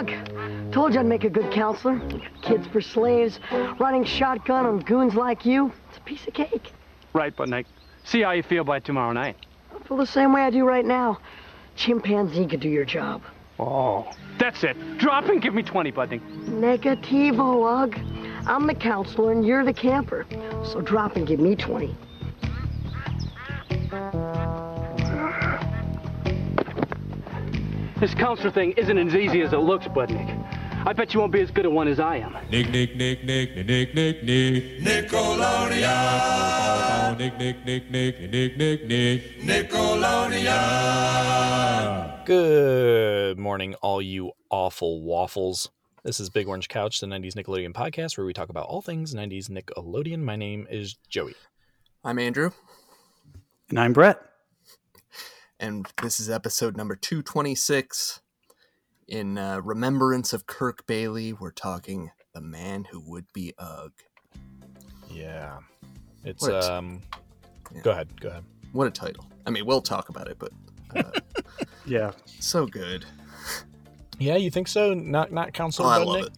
Ugh, told you I'd make a good counselor. Kids for slaves, running shotgun on goons like you. It's a piece of cake. Right, but Nick, see how you feel by tomorrow night. I feel the same way I do right now. Chimpanzee could do your job. Oh, that's it. Drop and give me 20, Budnick. Negativo, Ugh. I'm the counselor and you're the camper. So drop and give me 20. This counselor thing isn't as easy as it looks, Budnick. I bet you won't be as good a one as I am. Nick, Nick, Nick, Nick, Nick, Nick, Nick. Nickelodeon. Nick, Nick, Nick, Nick, Nick, Nick, Nick. Nickelodeon. Good morning, all you awful waffles. This is Big Orange Couch, the 90s Nickelodeon podcast, where we talk about all things 90s Nickelodeon. My name is Joey. I'm Andrew, And I'm Brett. And this is episode number 226. In uh, remembrance of Kirk Baily, we're talking The Man Who Would Be Ugg. Yeah. It's, What? um, Yeah. go ahead, go ahead. What a title. I mean, we'll talk about it, but uh, Yeah. so good. Yeah, you think so? Not, not Oh, I love it.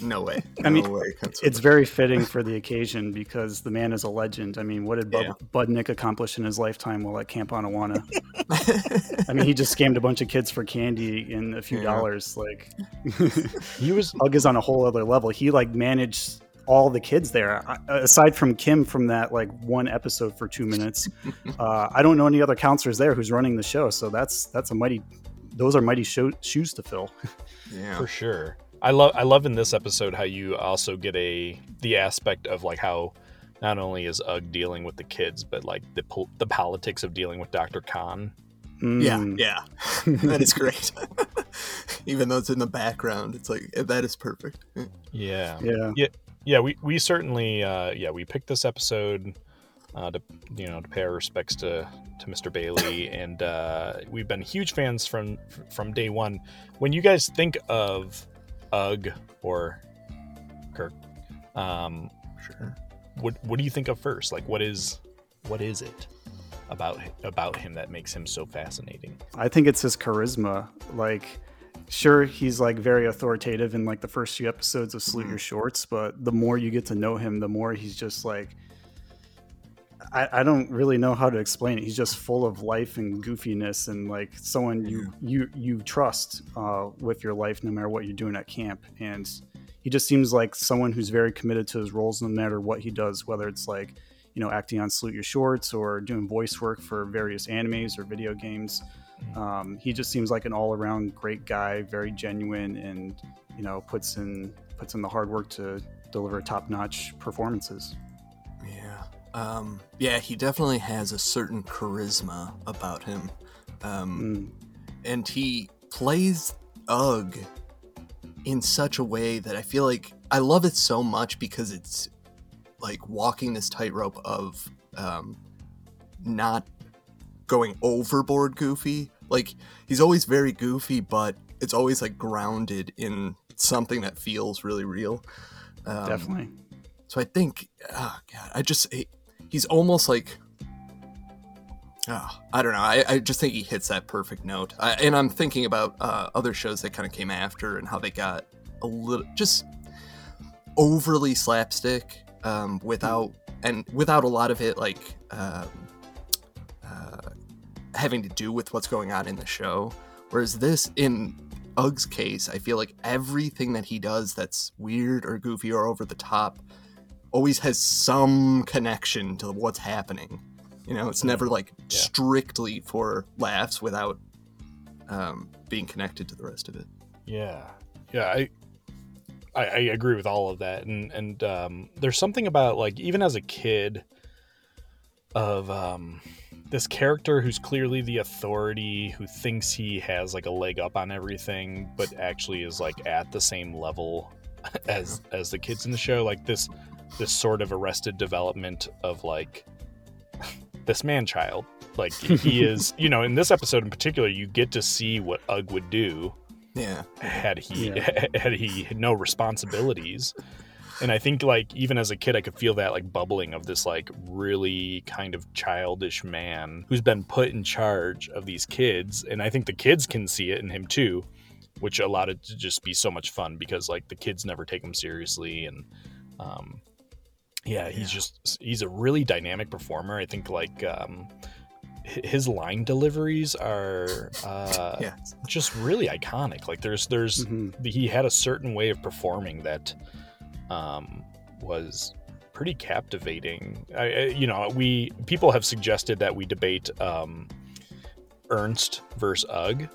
No way. I mean, no way. It's very fitting for the occasion because the man is a legend. I mean, what did Bud- Yeah. Budnick accomplish in his lifetime while at Camp Anawanna? I mean, he just scammed a bunch of kids for candy and a few Yeah. dollars. Like, He was, Ugg is on a whole other level. He like managed all the kids there. I- Aside from Kim from that like one episode for two minutes, uh, I don't know any other counselors there who's running the show. So that's that's a mighty. Those are mighty sho- shoes to fill. yeah. for sure. I love, I love in this episode how you also get a, the aspect of like how not only is Ugg dealing with the kids, but like the, pol- the politics of dealing with Dr. Kahn. Yeah, Mm. yeah. that is great. Even though it's in the background, it's like, that is perfect. Yeah. Yeah. Yeah, yeah, we we certainly uh, yeah we picked this episode uh, to you know to pay our respects to to Mr. Baily, and uh, we've been huge fans from from day one. When you guys think of Ugg or Kirk, um, Sure. what what do you think of first? Like, what is what is it about about him that makes him so fascinating? I think it's his charisma. Like, sure, he's like very authoritative in like the first few episodes of Salute Your Shorts, but the more you get to know him, the more he's just like. I, I don't really know how to explain it. He's just full of life and goofiness, and like someone you you you trust uh, with your life, no matter what you're doing at camp. And he just seems like someone who's very committed to his roles, no matter what he does, whether it's like you know acting on Salute Your Shorts or doing voice work for various animes or video games. Um, he just seems like an all-around great guy, very genuine, and you know puts in puts in the hard work to deliver top-notch performances. Yeah. Um, yeah, he definitely has a certain charisma about him. Um, Mm, and he plays Ugg in such a way that I feel like I love it so much because it's like walking this tightrope of um, not going overboard goofy. Like he's always very goofy, but it's always like grounded in something that feels really real. Um, definitely. so I think, oh god, I just he- he's almost like, oh, I don't know. I, I just think he hits that perfect note. I, and I'm thinking about uh, other shows that kind of came after and how they got a little just overly slapstick um, without and without a lot of it like um, uh, having to do with what's going on in the show. Whereas this in Ugg's case, I feel like everything that he does that's weird or goofy or over the top always has some connection to what's happening. You know, it's never like Yeah. strictly for laughs without um, being connected to the rest of it. Yeah, yeah, I, I, I agree with all of that, and and um, there's something about like even as a kid, of um, this character who's clearly the authority, who thinks he has like a leg up on everything, but actually is like at the same level as as the kids in the show. Like this this sort of arrested development of like this man child. Like he is, you know, in this episode in particular, you get to see what Ugg would do Yeah. had he Yeah. had he had no responsibilities and i think like even as a kid i could feel that like bubbling of this like really kind of childish man who's been put in charge of these kids and i think the kids can see it in him too which allowed it to just be so much fun because like the kids never take him seriously and um, yeah, he's Yeah. just he's a really dynamic performer. I think like um, his line deliveries are uh, Yeah. just really iconic. Like there's there's Mhm. he had a certain way of performing that um, was pretty captivating. I, I, you know, we people have suggested that we debate um, Ernst versus Ugg,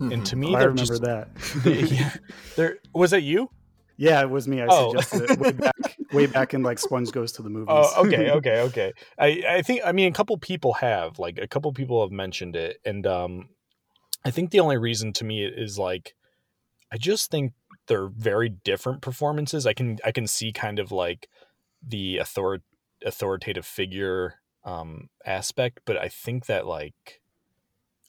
and Mhm. to me, I remember just that. yeah, there was that you? Yeah, it was me. I Oh. suggested it way back, way back in like Sponge Goes to the Movies. Oh, okay, okay, okay. I, I think I mean a couple people have like a couple people have mentioned it, and um, I think the only reason to me is like, I just think they're very different performances. I can I can see kind of like the author authoritative figure um aspect, but I think that like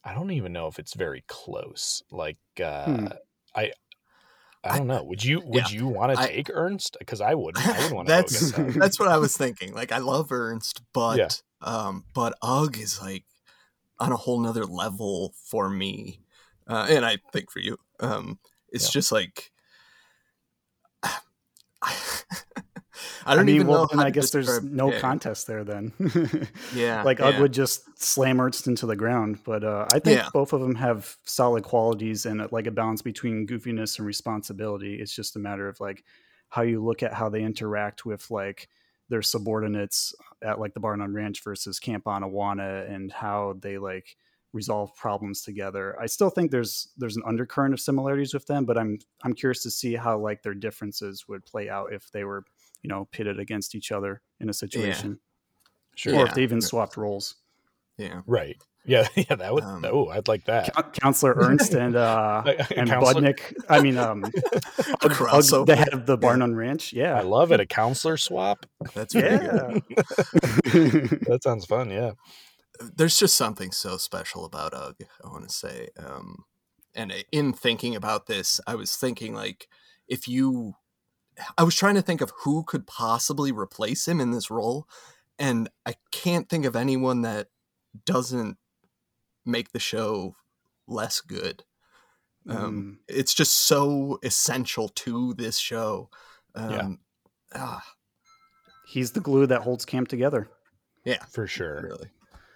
I don't even know if it's very close. Like uh Hmm. I. I I- don't know. Would you would yeah, you want to I- take Ernst? Because I wouldn't. I wouldn't want to that's that. that's what I was thinking. Like I love Ernst, but Yeah. um, but Ugg is like on a whole nother level for me, uh, and I think for you. Um, it's Yeah. just like I I, don't mean, even well, know. then I guess there's describe- no yeah, contest there then. Yeah, like Ugg would just slam Ernst into the ground. But uh, I think Yeah. both of them have solid qualities and uh, like a balance between goofiness and responsibility. It's just a matter of like how you look at how they interact with like their subordinates at like the Bar None Ranch versus Camp Anawanna and how they like resolve problems together. I still think there's there's an undercurrent of similarities with them, but I'm I'm curious to see how like their differences would play out if they were, you know, pitted against each other in a situation. Sure. Or Yeah. if they even swapped roles. Yeah, Right. Yeah. Yeah. That would. Um, oh, I'd like that. Coun- Counselor Ernst and uh and Counselor- Budnick. I mean um a Ugg- Ugg, the head of the Bar None Ranch. Yeah. I love it. A counselor swap. That's really good. yeah. That sounds fun. Yeah. there's just something so special about Ugg. I want to say, um, and in thinking about this, I was thinking like if you, I was trying to think of who could possibly replace him in this role, and I can't think of anyone that doesn't make the show less good. Um, It's just so essential to this show. Um, ah, He's the glue that holds camp together. yeah, For sure. really.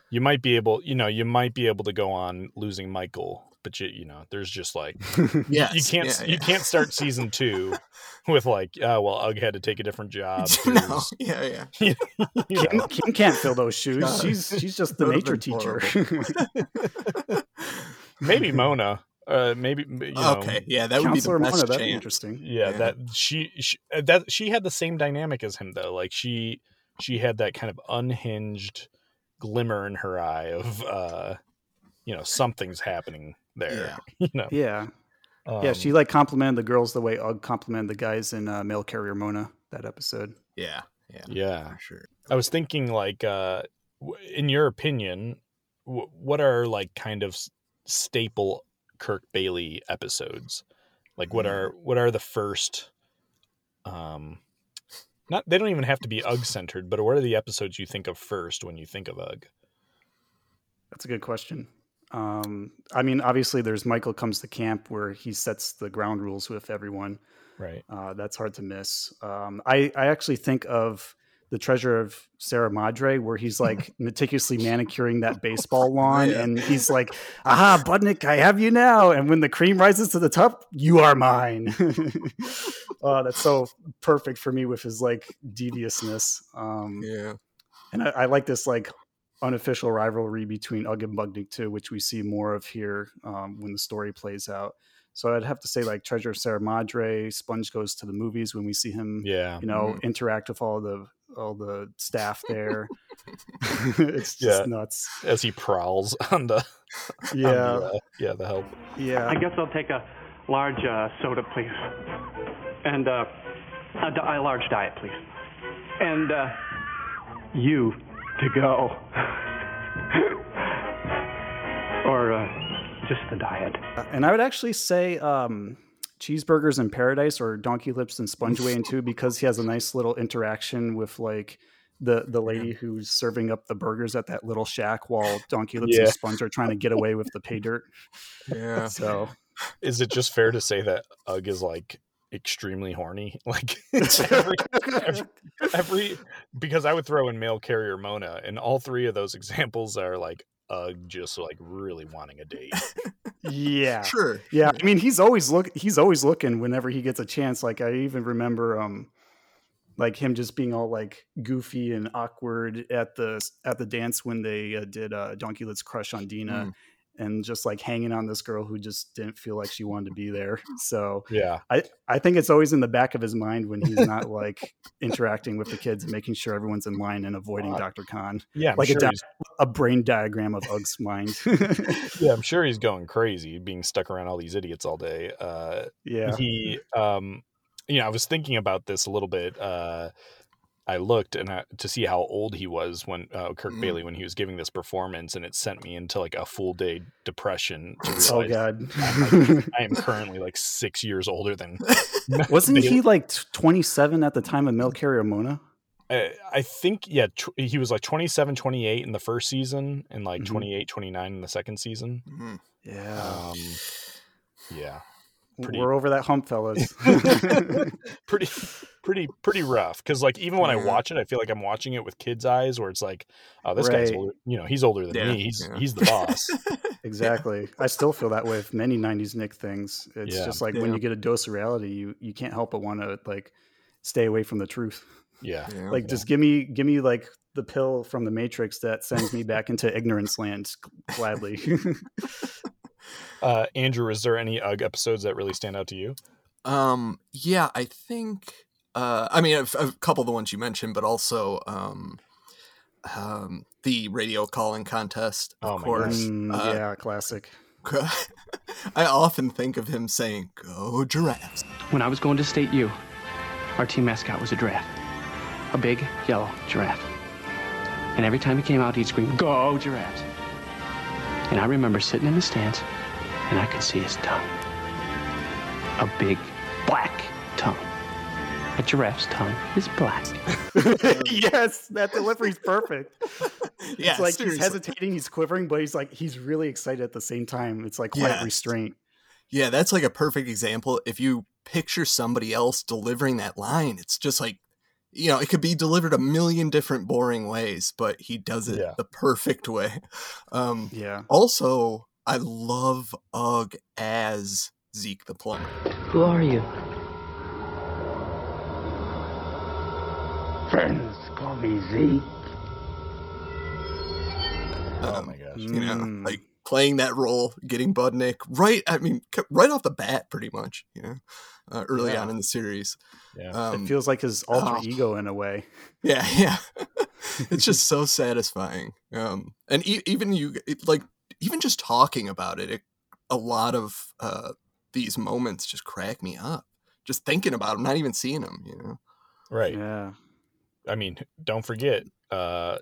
You might be able. You know. You might be able to go on losing Michael, but you. You know. There's just like Yes, you can't. yeah, You yeah. can't start season two with like. Oh well, Ugg had to take a different job. no, yeah, yeah. you Kim, know. Kim can't fill those shoes. God. She's she's just the nature teacher. Maybe Mona. Uh, maybe you know, okay, yeah, that would be the Counselor best Mona, that'd be interesting. yeah, Yeah. that she, she uh, that she had the same dynamic as him though like she she had that kind of unhinged glimmer in her eye of uh you know something's happening there you know Yeah. yeah, Um, she like complimented the girls the way Ugg complimented the guys in uh, Mail Carrier Mona that episode. Yeah, yeah, yeah sure. i was thinking like uh w- in your opinion w- what are like kind of s- staple kirk baily episodes like what are what are the first um not they don't even have to be ugg centered but what are the episodes you think of first when you think of ugg That's a good question. Um, I mean, obviously, there's Michael comes to camp where he sets the ground rules with everyone. right Uh, that's hard to miss. Um, I, I actually think of the treasure of Sarah Madre, where he's like meticulously manicuring that baseball lawn, Yeah. and he's like, "Aha, Budnick, I have you now!" And when the cream rises to the top, you are mine. oh, that's so perfect for me with his like deviousness. Um, Yeah, and I, I like this like unofficial rivalry between Ugg and Budnick too, which we see more of here um, when the story plays out. So I'd have to say like Treasure of Sarah Madre, Sponge goes to the movies when we see him, yeah you know, Mhm. interact with all the all the staff there. it's just Yeah. nuts. as he prowls on the on Yeah, the, uh, yeah the help yeah. I guess I'll take a large uh, soda, please. And uh, a, di- a large diet, please. And uh, you to go. or uh, just the diet. And I would actually say um, cheeseburgers in paradise or donkey lips and sponge way in too, because he has a nice little interaction with like the the lady who's serving up the burgers at that little shack while donkey lips and sponge are trying to get away with the pay dirt. yeah. So is it just fair to say that Ugg is like extremely horny? Like every, every, every because I would throw in mail carrier Mona, and all three of those examples are like Ugg just like really wanting a date. yeah. Sure. Yeah, I mean he's always look he's always looking whenever he gets a chance. Like I even remember um like him just being all like goofy and awkward at the at the dance when they uh, did uh Donkey Let's Crush on Dina Mm. And just like hanging on this girl who just didn't feel like she wanted to be there. So Yeah, I I think it's always in the back of his mind when he's not like interacting with the kids and making sure everyone's in line and avoiding Uh, Dr. Kahn. yeah, I'm Like a di- A brain diagram of Ugg's mind. yeah, I'm sure he's going crazy, being stuck around all these idiots all day. Uh, yeah. he um you know i was thinking about this a little bit uh i looked and I, to see how old he was when uh, kirk Mm. baily when he was giving this performance and it sent me into like a full day depression to Oh realize god. i am currently like six years older than Wasn't Baily. he like 27 at the time of Mail Carrier Mona? I, I think yeah tw- he was like 27 28 in the first season and like Mhm. 28 29 in the second season Mhm. Yeah. um yeah pretty- We're over that hump, fellas. pretty pretty pretty rough because like even when i watch it i feel like i'm watching it with kids eyes where it's like oh this guy's older you know he's older than Yeah, me he's yeah. he's the boss exactly. I still feel that way with many 90s Nick things. It's Yeah. just like when you get a dose of reality, you you can't help but want to like stay away from the truth. yeah Yeah. Like just give me give me like the pill from the matrix that sends me back into ignorance land gladly. uh andrew is there any ugg episodes that really stand out to you Um, yeah, I think. Uh, I mean, a, a couple of the ones you mentioned, but also um, um, the radio calling contest, of Oh course. Mm, Uh, yeah, classic. I often think of him saying, "Go giraffes." When I was going to state U, our team mascot was a giraffe. A big, yellow giraffe. And every time he came out, he'd scream, Go, giraffes! And I remember sitting in the stands, and I could see his tongue. A big, black tongue. A giraffe's tongue is black. yes, that delivery's perfect. Yeah, it's like seriously. he's hesitating, he's quivering, but he's like he's really excited at the same time. It's like quiet Yes. restraint. Yeah, that's like a perfect example. If you picture somebody else delivering that line, it's just like, you know, it could be delivered a million different boring ways, but he does it Yeah. the perfect way. Um, Yeah. also, I love Ugg as Zeke the plumber. Who are you? Friends call me Zeke. oh my gosh you know, Mm. like playing that role, getting Budnick right. I mean, right off the bat, pretty much. You know, uh, early Yeah. on in the series. yeah Um, it feels like his alter oh. ego in a way. Yeah, yeah. it's just so satisfying. Um, and e- even you, it, like, even just talking about it, it a lot of uh, these moments just crack me up. Just thinking about them, not even seeing them. You know. right Yeah. I mean don't forget uh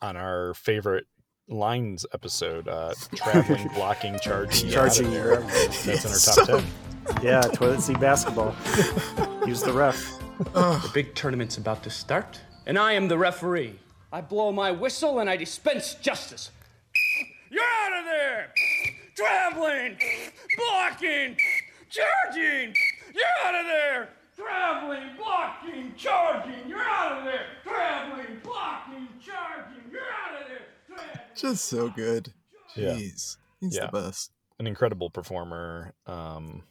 on our favorite lines episode uh traveling blocking charging you're Charging, there. you're outta there. that's in our Yes. top 10 Yeah, toilet seat basketball. Use the ref. The big tournament's about to start, and I am the referee. I blow my whistle and I dispense justice. You're out of there! Traveling! Blocking! Charging! You're out of there! Traveling! Blocking! Charging! You're out of there! Traveling! Blocking! Charging! You're out of there! Traveling! Just so good. Yeah. Jeez, he's Yeah. the best. an incredible performer. Um,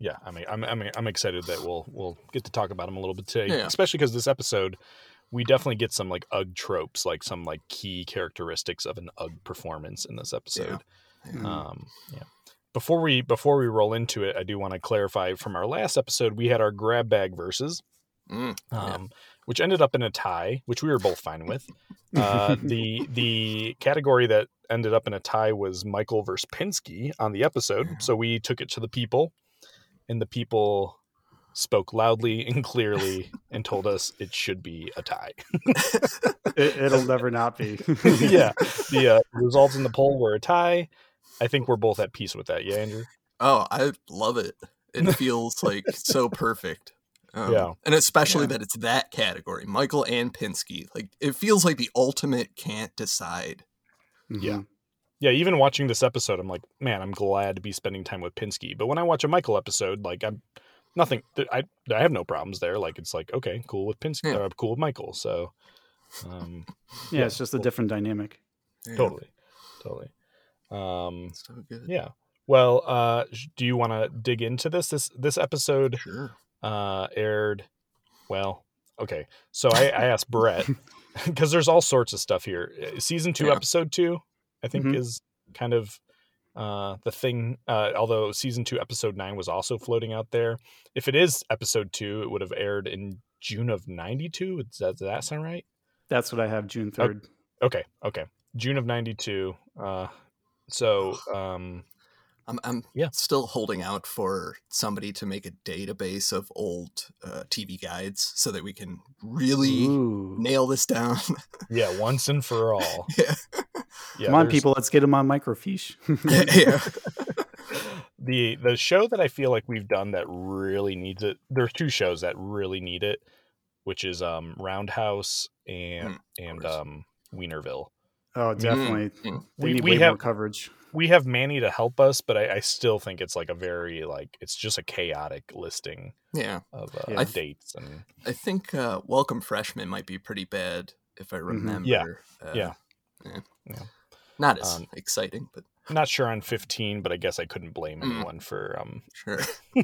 yeah, I mean, I'm, I'm I'm excited that we'll we'll get to talk about him a little bit today, Yeah. especially because this episode we definitely get some like UG tropes, like some like key characteristics of an UG performance in this episode. Yeah. Um, yeah. Before we before we roll into it, I do want to clarify from our last episode we had our grab bag versus, Mm, yeah. um, which ended up in a tie, which we were both fine with. Uh, the the category that ended up in a tie was Michael versus Pinsky on the episode. So we took it to the people, and the people spoke loudly and clearly and told us it should be a tie. It, it'll never not be. yeah, the uh, results in the poll were a tie. I think we're both at peace with that. Yeah, Andrew. Oh, I love it. It feels like so perfect. Um, Yeah. And especially Yeah. that it's that category, Michael and Pinsky. Like it feels like the ultimate can't decide. Yeah. Mhm. yeah, even watching this episode, I'm like, man, I'm glad to be spending time with Pinsky. But when I watch a Michael episode, like I'm nothing. I I have no problems there. Like it's like okay, cool with Pinsky, Yeah. cool with Michael. So, um, Yeah, it's just a different dynamic. Yeah, totally, totally. Um, So good. yeah. Well, uh, do you want to dig into this? This this episode Sure. uh, aired. Well, okay. So I, I asked Brett because there's all sorts of stuff here. Uh, Season two, Yeah. episode two, I think Mhm. is kind of uh, the thing. Uh, although season two, episode nine was also floating out there. If it is episode two, it would have aired in June of '92. Does does that sound right? That's what I have June third. Okay, okay. June of '92. Uh, so um, I'm I'm Yeah. still holding out for somebody to make a database of old uh, TV guides so that we can really Ooh. nail this down. yeah, once and for all. yeah. Yeah, Come on, there's- people, let's get them on microfiche. yeah. the the show that I feel like we've done that really needs it. There's two shows that really need it, which is um Roundhouse and Mm, and um Wienerville. Oh, definitely. mm. They We- need we way have- more coverage. We have Manny to help us, but I, I still think it's like a very like it's just a chaotic listing Yeah. of uh, Yeah. I dates and I think uh, Welcome Freshman might be pretty bad if I remember. Uh, Mm-hmm. Yeah. yeah. Yeah. Not as Um, exciting, but not sure on 15, but I guess I couldn't blame Mm. anyone for um sure.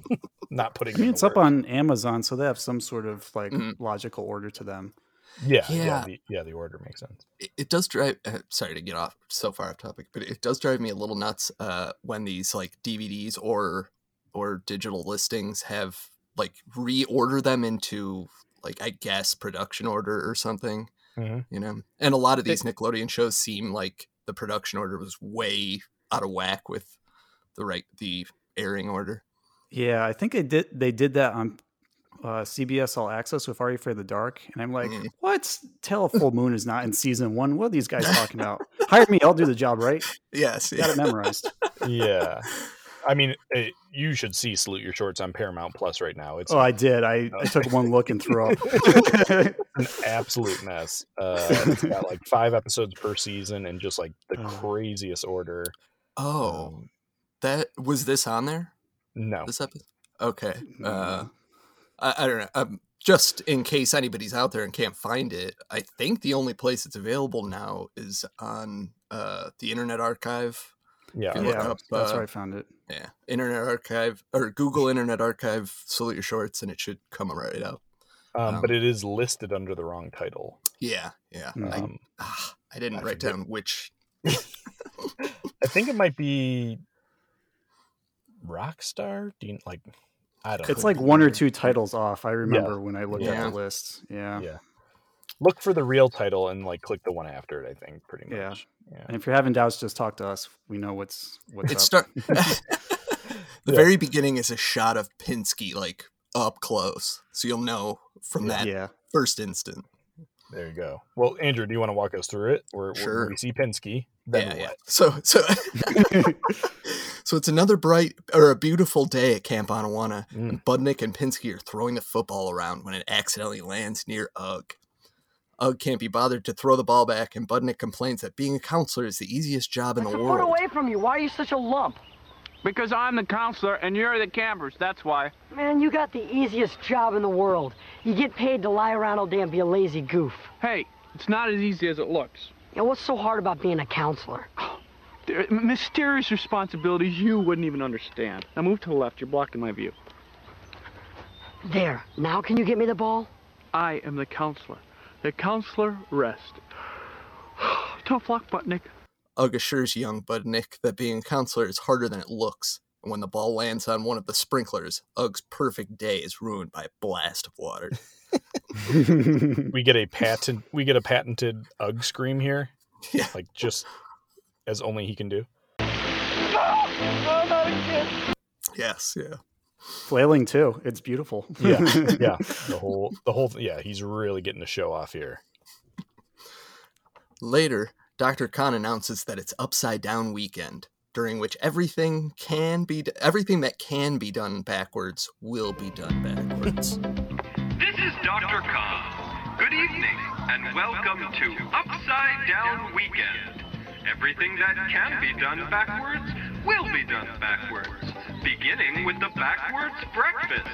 not putting. I mean, in it's the up on Amazon, so they have some sort of like Mhm. logical order to them. Yeah, yeah, Yeah. the, yeah. The order makes sense. it, it does drive uh, sorry to get off so far off topic but it does drive me a little nuts uh when these like dvds or or digital listings have like reorder them into like i guess production order or something Mhm. you know and a lot of these nickelodeon shows seem like the production order was way out of whack with the right the airing order Yeah, I think they did. They did that on uh, CBS All Access with Are You Afraid of the Dark, and I'm like, Mm. what? Tell a full moon is not in season one. What are these guys talking about? Hire me, I'll do the job. Right? yes Got it memorized. Yeah, I mean, it, you should see Salute Your Shorts on Paramount Plus right now. It's Oh, I did. I, I took one look and threw up. an absolute mess. Uh, it's got like five episodes per season and just like the Oh. craziest order. oh Um, that was this on there no, this episode okay uh. I, I don't know. Um, just in case anybody's out there and can't find it, I think the only place it's available now is on uh, the Internet Archive. yeah, yeah, up, that's uh, where I found it. Yeah, Internet Archive or Google Internet Archive. Salute your shorts, and it should come right up. um, um, but it is listed under the wrong title. Yeah, yeah. Mm. I, Um, ah, I didn't I write forget. down which. I think it might be Rockstar. Do you like? I don't. It's like one or two titles off. I remember when I looked Yeah. at the list. Yeah. Yeah. Look for the real title and like click the one after it. I think pretty much. Yeah. And if you're having doubts, just talk to us. We know what's what's It up. start. the Yeah. very beginning is a shot of Pinsky like up close, so you'll know from that yeah. first instant. There you go. Well, Andrew, do you want to walk us through it? We're, Sure. we're, we see Pinsky. Then yeah, what? yeah. So so so it's another bright or a beautiful day at Camp Anawanna, Mm. and Budnick and Pinsky are throwing the football around when it accidentally lands near Ugg. Ugg can't be bothered to throw the ball back, and Budnick complains that being a counselor is the easiest job in That's the a foot world. away from you. Why are you such a lump? Because I'm the counselor and you're the campers, that's why. Man, you got the easiest job in the world. You get paid to lie around all day and be a lazy goof. Hey, it's not as easy as it looks. You know, what's so hard about being a counselor? There are mysterious responsibilities you wouldn't even understand. Now move to the left, you're blocking my view. There. Now can you get me the ball? I am the counselor. The counselor rest. Tough luck, Budnick. Ugg assures young Budnick that being a counselor is harder than it looks, and when the ball lands on one of the sprinklers, Ugg's perfect day is ruined by a blast of water. We get a patent. We get a patented UGG scream here. Yeah. Like just as only he can do. yes, yeah. Flailing too. It's beautiful. Yeah. yeah. The whole. The whole. Yeah. He's really getting the show off here. Later, Dr. Kahn announces that it's upside down weekend, during which everything can be everything that can be done backwards will be done backwards. This is Dr. Kahn. Good evening, and welcome to Upside Down Weekend. Everything that can be done backwards will be done backwards, beginning with the backwards breakfast,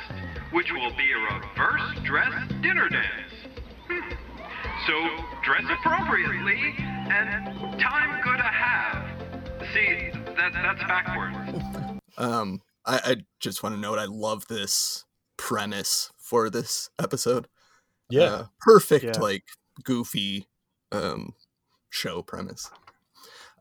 which will be a reverse dress dinner dance. Hmm. So dress appropriately and time good to have. See, that, that's backwards. Um, I, I just want to note I love this premise for this episode. Yeah. Uh, perfect, Yeah. like goofy um, show premise.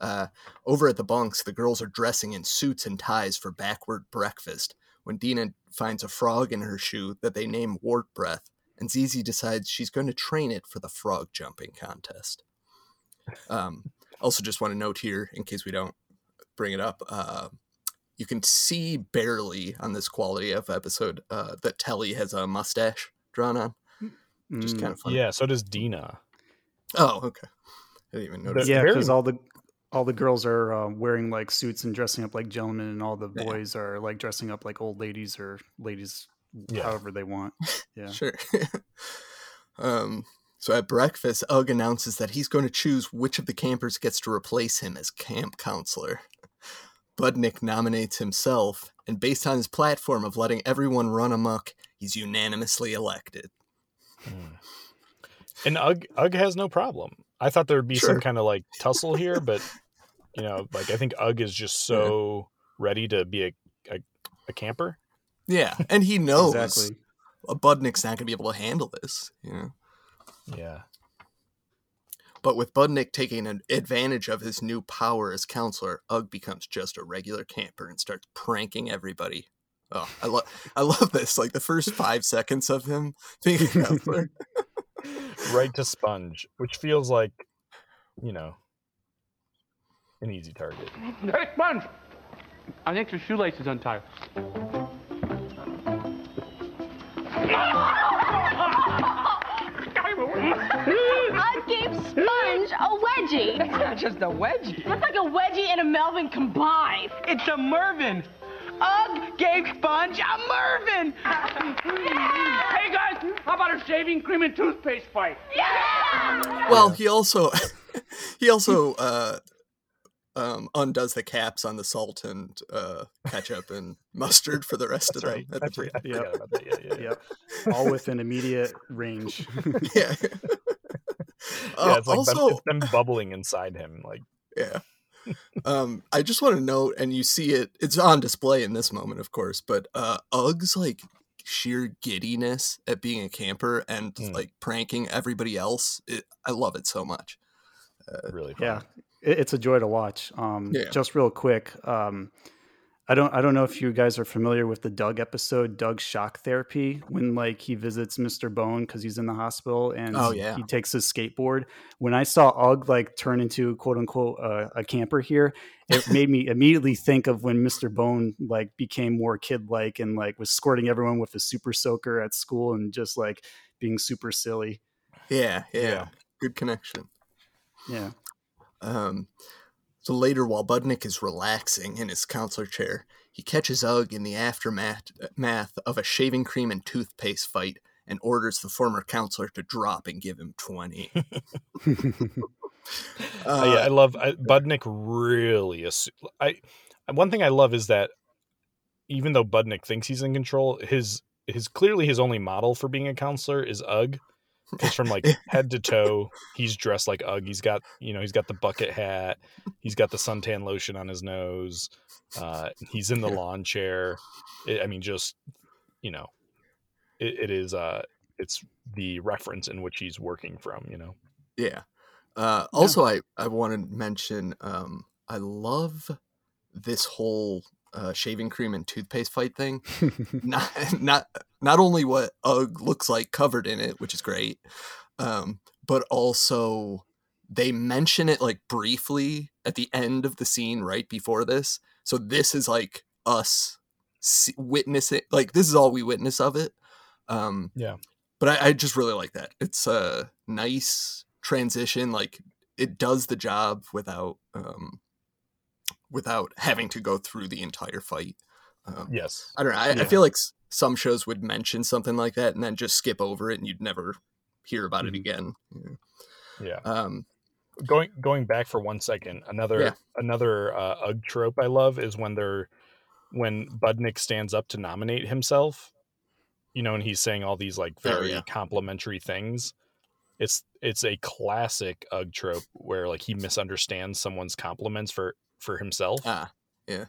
Uh, over at the bunks, the girls are dressing in suits and ties for backward breakfast when Dina finds a frog in her shoe that they name Wart Breath, and Z.Z. decides she's going to train it for the frog jumping contest. Um, also, just want to note here, in case we don't bring it up, uh, you can see barely on this quality of episode uh, that Telly has a mustache drawn on. Just Mm. kind of funny. Yeah, so does Dina. Oh, okay. I didn't even notice. yeah, because all the all the girls are uh, wearing like suits and dressing up like gentlemen, and all the Yeah. boys are like dressing up like old ladies or ladies, Yeah. however they want. Yeah. Sure. um, so at breakfast, Ugg announces that he's going to choose which of the campers gets to replace him as camp counselor. Budnick nominates himself, and based on his platform of letting everyone run amok, he's unanimously elected. And Ugg Ugg has no problem. I thought there would be some kind of like tussle here, but you know, like I think Ugg is just so ready to be a, a, a camper. Yeah, and he knows Exactly. a Budnick's not going to be able to handle this, you know. Yeah. But with Budnick taking an advantage of his new power as counselor, Ugg becomes just a regular camper and starts pranking everybody. Oh, I love I love this. Like the first five seconds of him being a counselor. Right to sponge, which feels like, you know, an easy target. Hey, Sponge! I think your shoelace is untied. I gave Sponge a wedgie. It's not just a wedgie. That's like a wedgie and a Melvin combined. It's a Mervin. Ugg gave Sponge a Mervin. Hey guys, how about a shaving cream and toothpaste fight? Yeah! Well, he also he also uh um undoes the caps on the salt and uh ketchup and mustard for the rest of That's them. right. at the I, forgot- I table. forgot about that. Yeah, yeah, yeah. All within immediate range. yeah. Yeah, Uh, it's like them- also, it's them bubbling inside him. Like, yeah. Um, I just want to note, and you see it, it's on display in this moment, of course, but uh, Ugg's like sheer giddiness at being a camper and Mm. like pranking everybody else. It, I love it so much. really fun. yeah, it, it's a joy to watch. Um, Yeah. Just real quick, um, I don't I don't know if you guys are familiar with the Doug episode, Doug's shock therapy, when like he visits Mr. Bone because he's in the hospital and Oh, yeah. he takes his skateboard. When I saw Ugg like turn into quote unquote uh, a camper here, it made me immediately think of when Mr. Bone like became more kid like and like was squirting everyone with a super soaker at school and just like being super silly. Yeah, yeah, Yeah. good connection. Yeah. Um, so later, while Budnick is relaxing in his counselor chair, he catches Ugg in the aftermath of a shaving cream and toothpaste fight and orders the former counselor to drop and give him 20. Uh, yeah, I love I, Budnick. Really, assu- I one thing I love is that even though Budnick thinks he's in control, his his clearly his only model for being a counselor is Ugg. Because from like head to toe, he's dressed like Ugg. He's got you know he's got the bucket hat, he's got the suntan lotion on his nose, uh, he's in the lawn chair. I I mean, just you know, it, it is uh, it's the reference in which he's working from. You know, Yeah. Uh, also, I, I want to mention um, I love this whole uh, shaving cream and toothpaste fight thing. not, not not only what Ugg looks like covered in it, which is great, um, but also they mention it like briefly at the end of the scene right before this. So this is like us witnessing, like this is all we witness of it. Um, Yeah. But I, I just really like that. It's a nice transition. Like it does the job without um, without having to go through the entire fight. Um, yes, I don't know. I, I feel like some shows would mention something like that and then just skip over it, and you'd never hear about it Mhm. again. yeah. Um, going going back for one second, another Yeah. another uh, UG trope I love is when they're when Budnick stands up to nominate himself, you know, and he's saying all these like Oh, very yeah. complimentary things. It's it's a classic UG trope where like he misunderstands someone's compliments for for himself. Ah, yeah.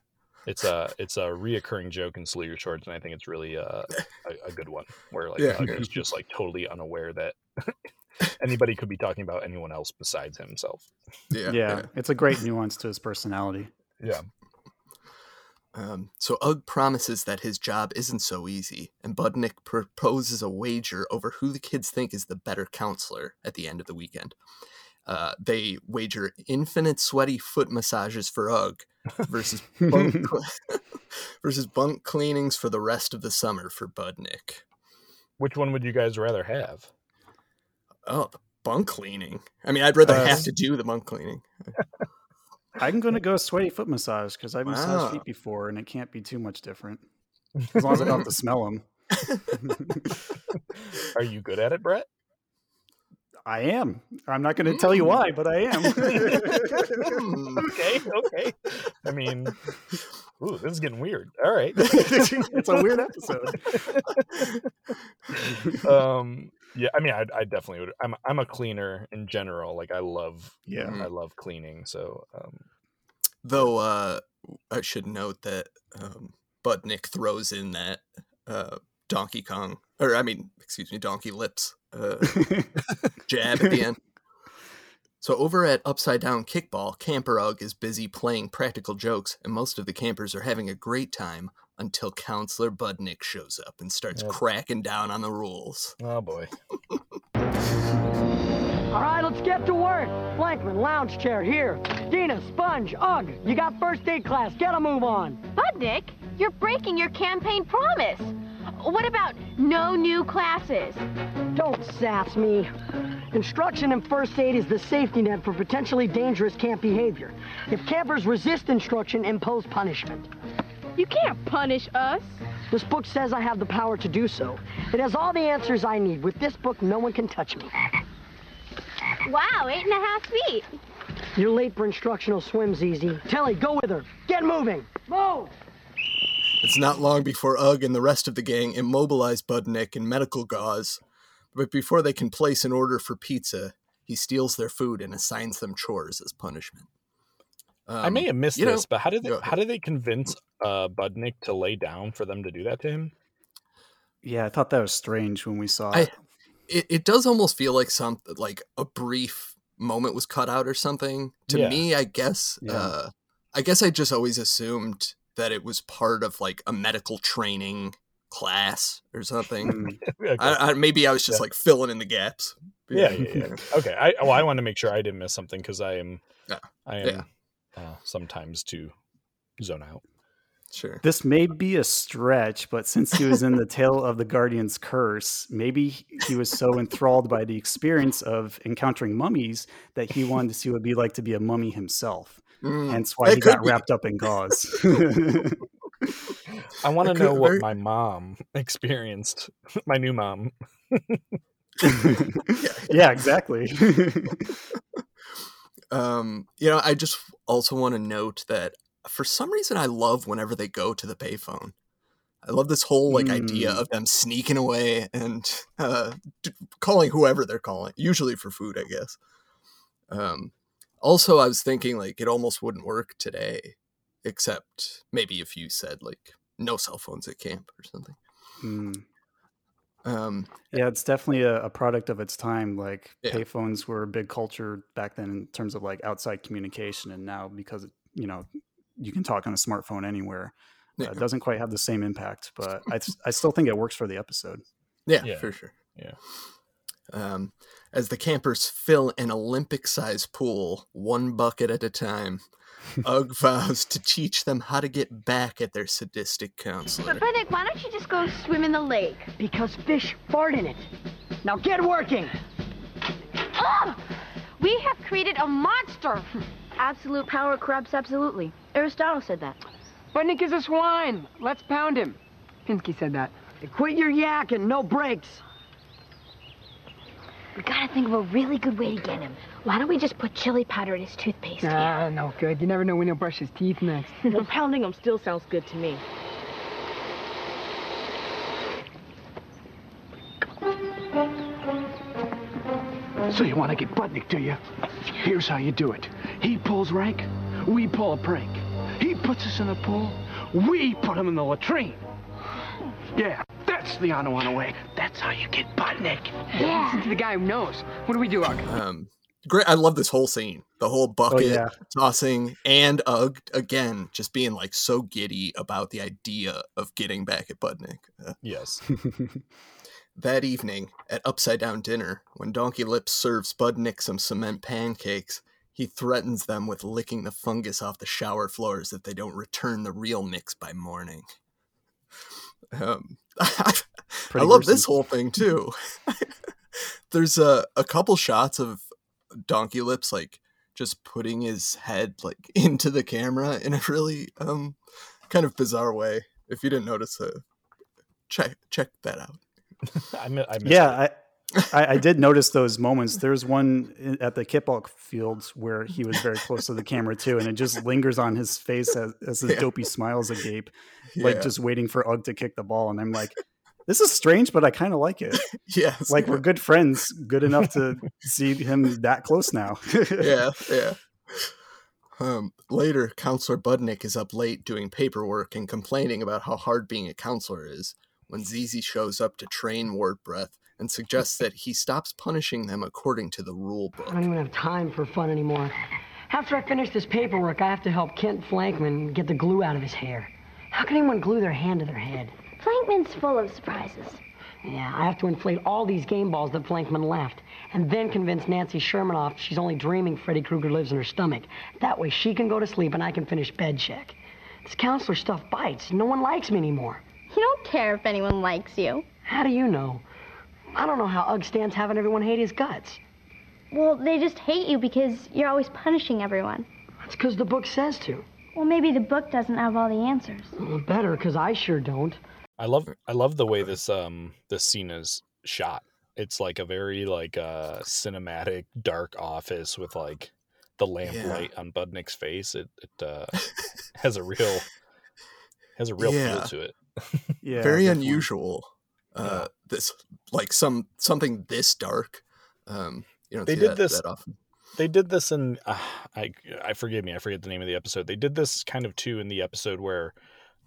It's a it's a reoccurring joke in Salute Your Shorts, and I think it's really uh, a, a good one where like Yeah. Ugg is just like totally unaware that anybody could be talking about anyone else besides himself. Yeah, Yeah, it's a great nuance to his personality. Yeah. Um, so Ugg promises that his job isn't so easy, and Budnick proposes a wager over who the kids think is the better counselor at the end of the weekend. Uh, they wager infinite sweaty foot massages for Ugg versus bunk, versus bunk cleanings for the rest of the summer for Budnick. Which one would you guys rather have? Oh, the bunk cleaning. I mean, I'd rather Uh, have to do the bunk cleaning. I'm going to go sweaty foot massage because I've massaged Wow. feet before and it can't be too much different. As long as I don't have to smell them. Are you good at it, Brett? I am. I'm not going to tell you why, but I am. okay, okay. I mean, ooh, this is getting weird. All right. it's a weird episode. um yeah i mean I, I definitely would i'm i'm a cleaner in general like i love Yeah. i love cleaning so um Though uh, I should note that um, Budnick throws in that uh, Donkey Kong, or I mean, excuse me, Donkey Lips uh, jab at the end. So over at Upside Down Kickball, Camper Ugg is busy playing practical jokes, and most of the campers are having a great time until Counselor Budnick shows up and starts Yep. cracking down on the rules. oh boy All right, let's get to work. Blankman, lounge chair, here. Dina, Sponge, Ugg, you got first aid class. Get a move on. Budnick, you're breaking your campaign promise. What about no new classes? Don't sass me. Instruction in first aid is the safety net for potentially dangerous camp behavior. If campers resist instruction, impose punishment. You can't punish us. This book says I have the power to do so. It has all the answers I need. With this book, no one can touch me. Wow, eight and a half feet. You're late for instructional swims, Easy. Telly, go with her. Get moving. Move! It's not long before Ugg and the rest of the gang immobilize Budnick in medical gauze, but before they can place an order for pizza, he steals their food and assigns them chores as punishment. i Um, may have missed you know- this but how did they how did they convince uh budnick to lay down for them to do that to him Yeah, I thought that was strange when we saw I, it. it, it does almost feel like some like a brief moment was cut out or something. To Yeah. me, I guess. Yeah. Uh, I guess I just always assumed that it was part of like a medical training class or something. Mm. Okay. I, I, maybe I was just Yeah. like filling in the gaps. yeah, yeah, yeah. okay i well i want to make sure i didn't miss something because i am Yeah. i am Yeah. uh, sometimes to zone out Sure. This may be a stretch, but since he was in the Tale of the Guardian's Curse, maybe he was so enthralled by the experience of encountering mummies that he wanted to see what it'd be like to be a mummy himself. Mm, Hence why he got be. wrapped up in gauze. i want to know what very- my mom experienced my new mom yeah, exactly. Um, you know, I just also want to note that for some reason I love whenever they go to the payphone. I love this whole like idea Mm. of them sneaking away and uh, d- calling whoever they're calling, usually for food, I guess. Um, also, I was thinking like it almost wouldn't work today, except maybe if you said like no cell phones at camp or something. Mm. Um, Yeah, it's definitely a, a product of its time. Like Yeah. payphones were a big culture back then in terms of like outside communication, and now because you know you can talk on a smartphone anywhere, uh, Yeah. it doesn't quite have the same impact. But I, I still think it works for the episode. Yeah, Yeah. for sure. Yeah. Um, as the campers fill an Olympic sized pool, one bucket at a time, Ugg vows to teach them how to get back at their sadistic counselor. But Budnick, why don't you just go swim in the lake? Because fish fart in it. Now get working. Ugh! We have created a monster. Absolute power corrupts absolutely. Aristotle said that. Budnick is a swine. Let's pound him. Pinsky said that. Quit your yakking, no breaks. We gotta think of a really good way to get him. Why don't we just put chili powder in his toothpaste? Ah, no good. You never know when he'll brush his teeth next. well, pounding him still sounds good to me. So you want to get Budnick, do you? Here's how you do it. He pulls rank, we pull a prank. He puts us in a pool, we put him in the latrine. Yeah, that's the Anawanna way. That's how you get Budnick. Yeah. Listen to the guy who knows. What do we do, Ugg? Um, great. I love this whole scene. The whole bucket yeah. tossing and Ugg again just being like so giddy about the idea of getting back at Budnick. Uh, Yes. that evening at Upside Down Dinner, when Donkey Lips serves Budnick some cement pancakes, he threatens them with licking the fungus off the shower floors if they don't return the real mix by morning. Um, I love gruesome. this whole thing too. There's a, a couple shots of Donkey Lips like just putting his head like into the camera in a really um kind of bizarre way. If you didn't notice, uh, check check that out. I, mi- I missed yeah, I, I I did notice those moments. There's one in- at the kickball fields where he was very close to the camera too, and it just lingers on his face as, as his Yeah. dopey smiles agape, like Yeah. just waiting for Ugg to kick the ball. And I'm like, this is strange, but I kind of like it. Yeah, Like we're good friends, good enough to see him that close now. yeah, yeah. Um, later, Counselor Budnick is up late doing paperwork and complaining about how hard being a counselor is when Z.Z shows up to train Wart Breath and suggests that he stops punishing them according to the rule book. I don't even have time for fun anymore. After I finish this paperwork, I have to help Kent Flankman get the glue out of his hair. How can anyone glue their hand to their head? Flankman's full of surprises. Yeah, I have to inflate all these game balls that Flankman left, and then convince Nancy Shermanoff she's only dreaming Freddy Krueger lives in her stomach. That way she can go to sleep and I can finish bed check. This counselor stuff bites. No one likes me anymore. You don't care if anyone likes you. How do you know? I don't know how Ugg stands having everyone hate his guts. Well, they just hate you because you're always punishing everyone. That's because the book says to. Well, maybe the book doesn't have all the answers. Well, better, because I sure don't. I love I love the way this um this scene is shot. It's like a very like uh cinematic dark office with like the lamplight on Budnick's face. It it uh has a real has a real Yeah. feel to it. yeah, Very definitely. unusual. Uh, this like some something this dark. Um, you don't They see did that, this that often. They did this in uh, I I forgive me, I forget the name of the episode. They did this kind of too in the episode where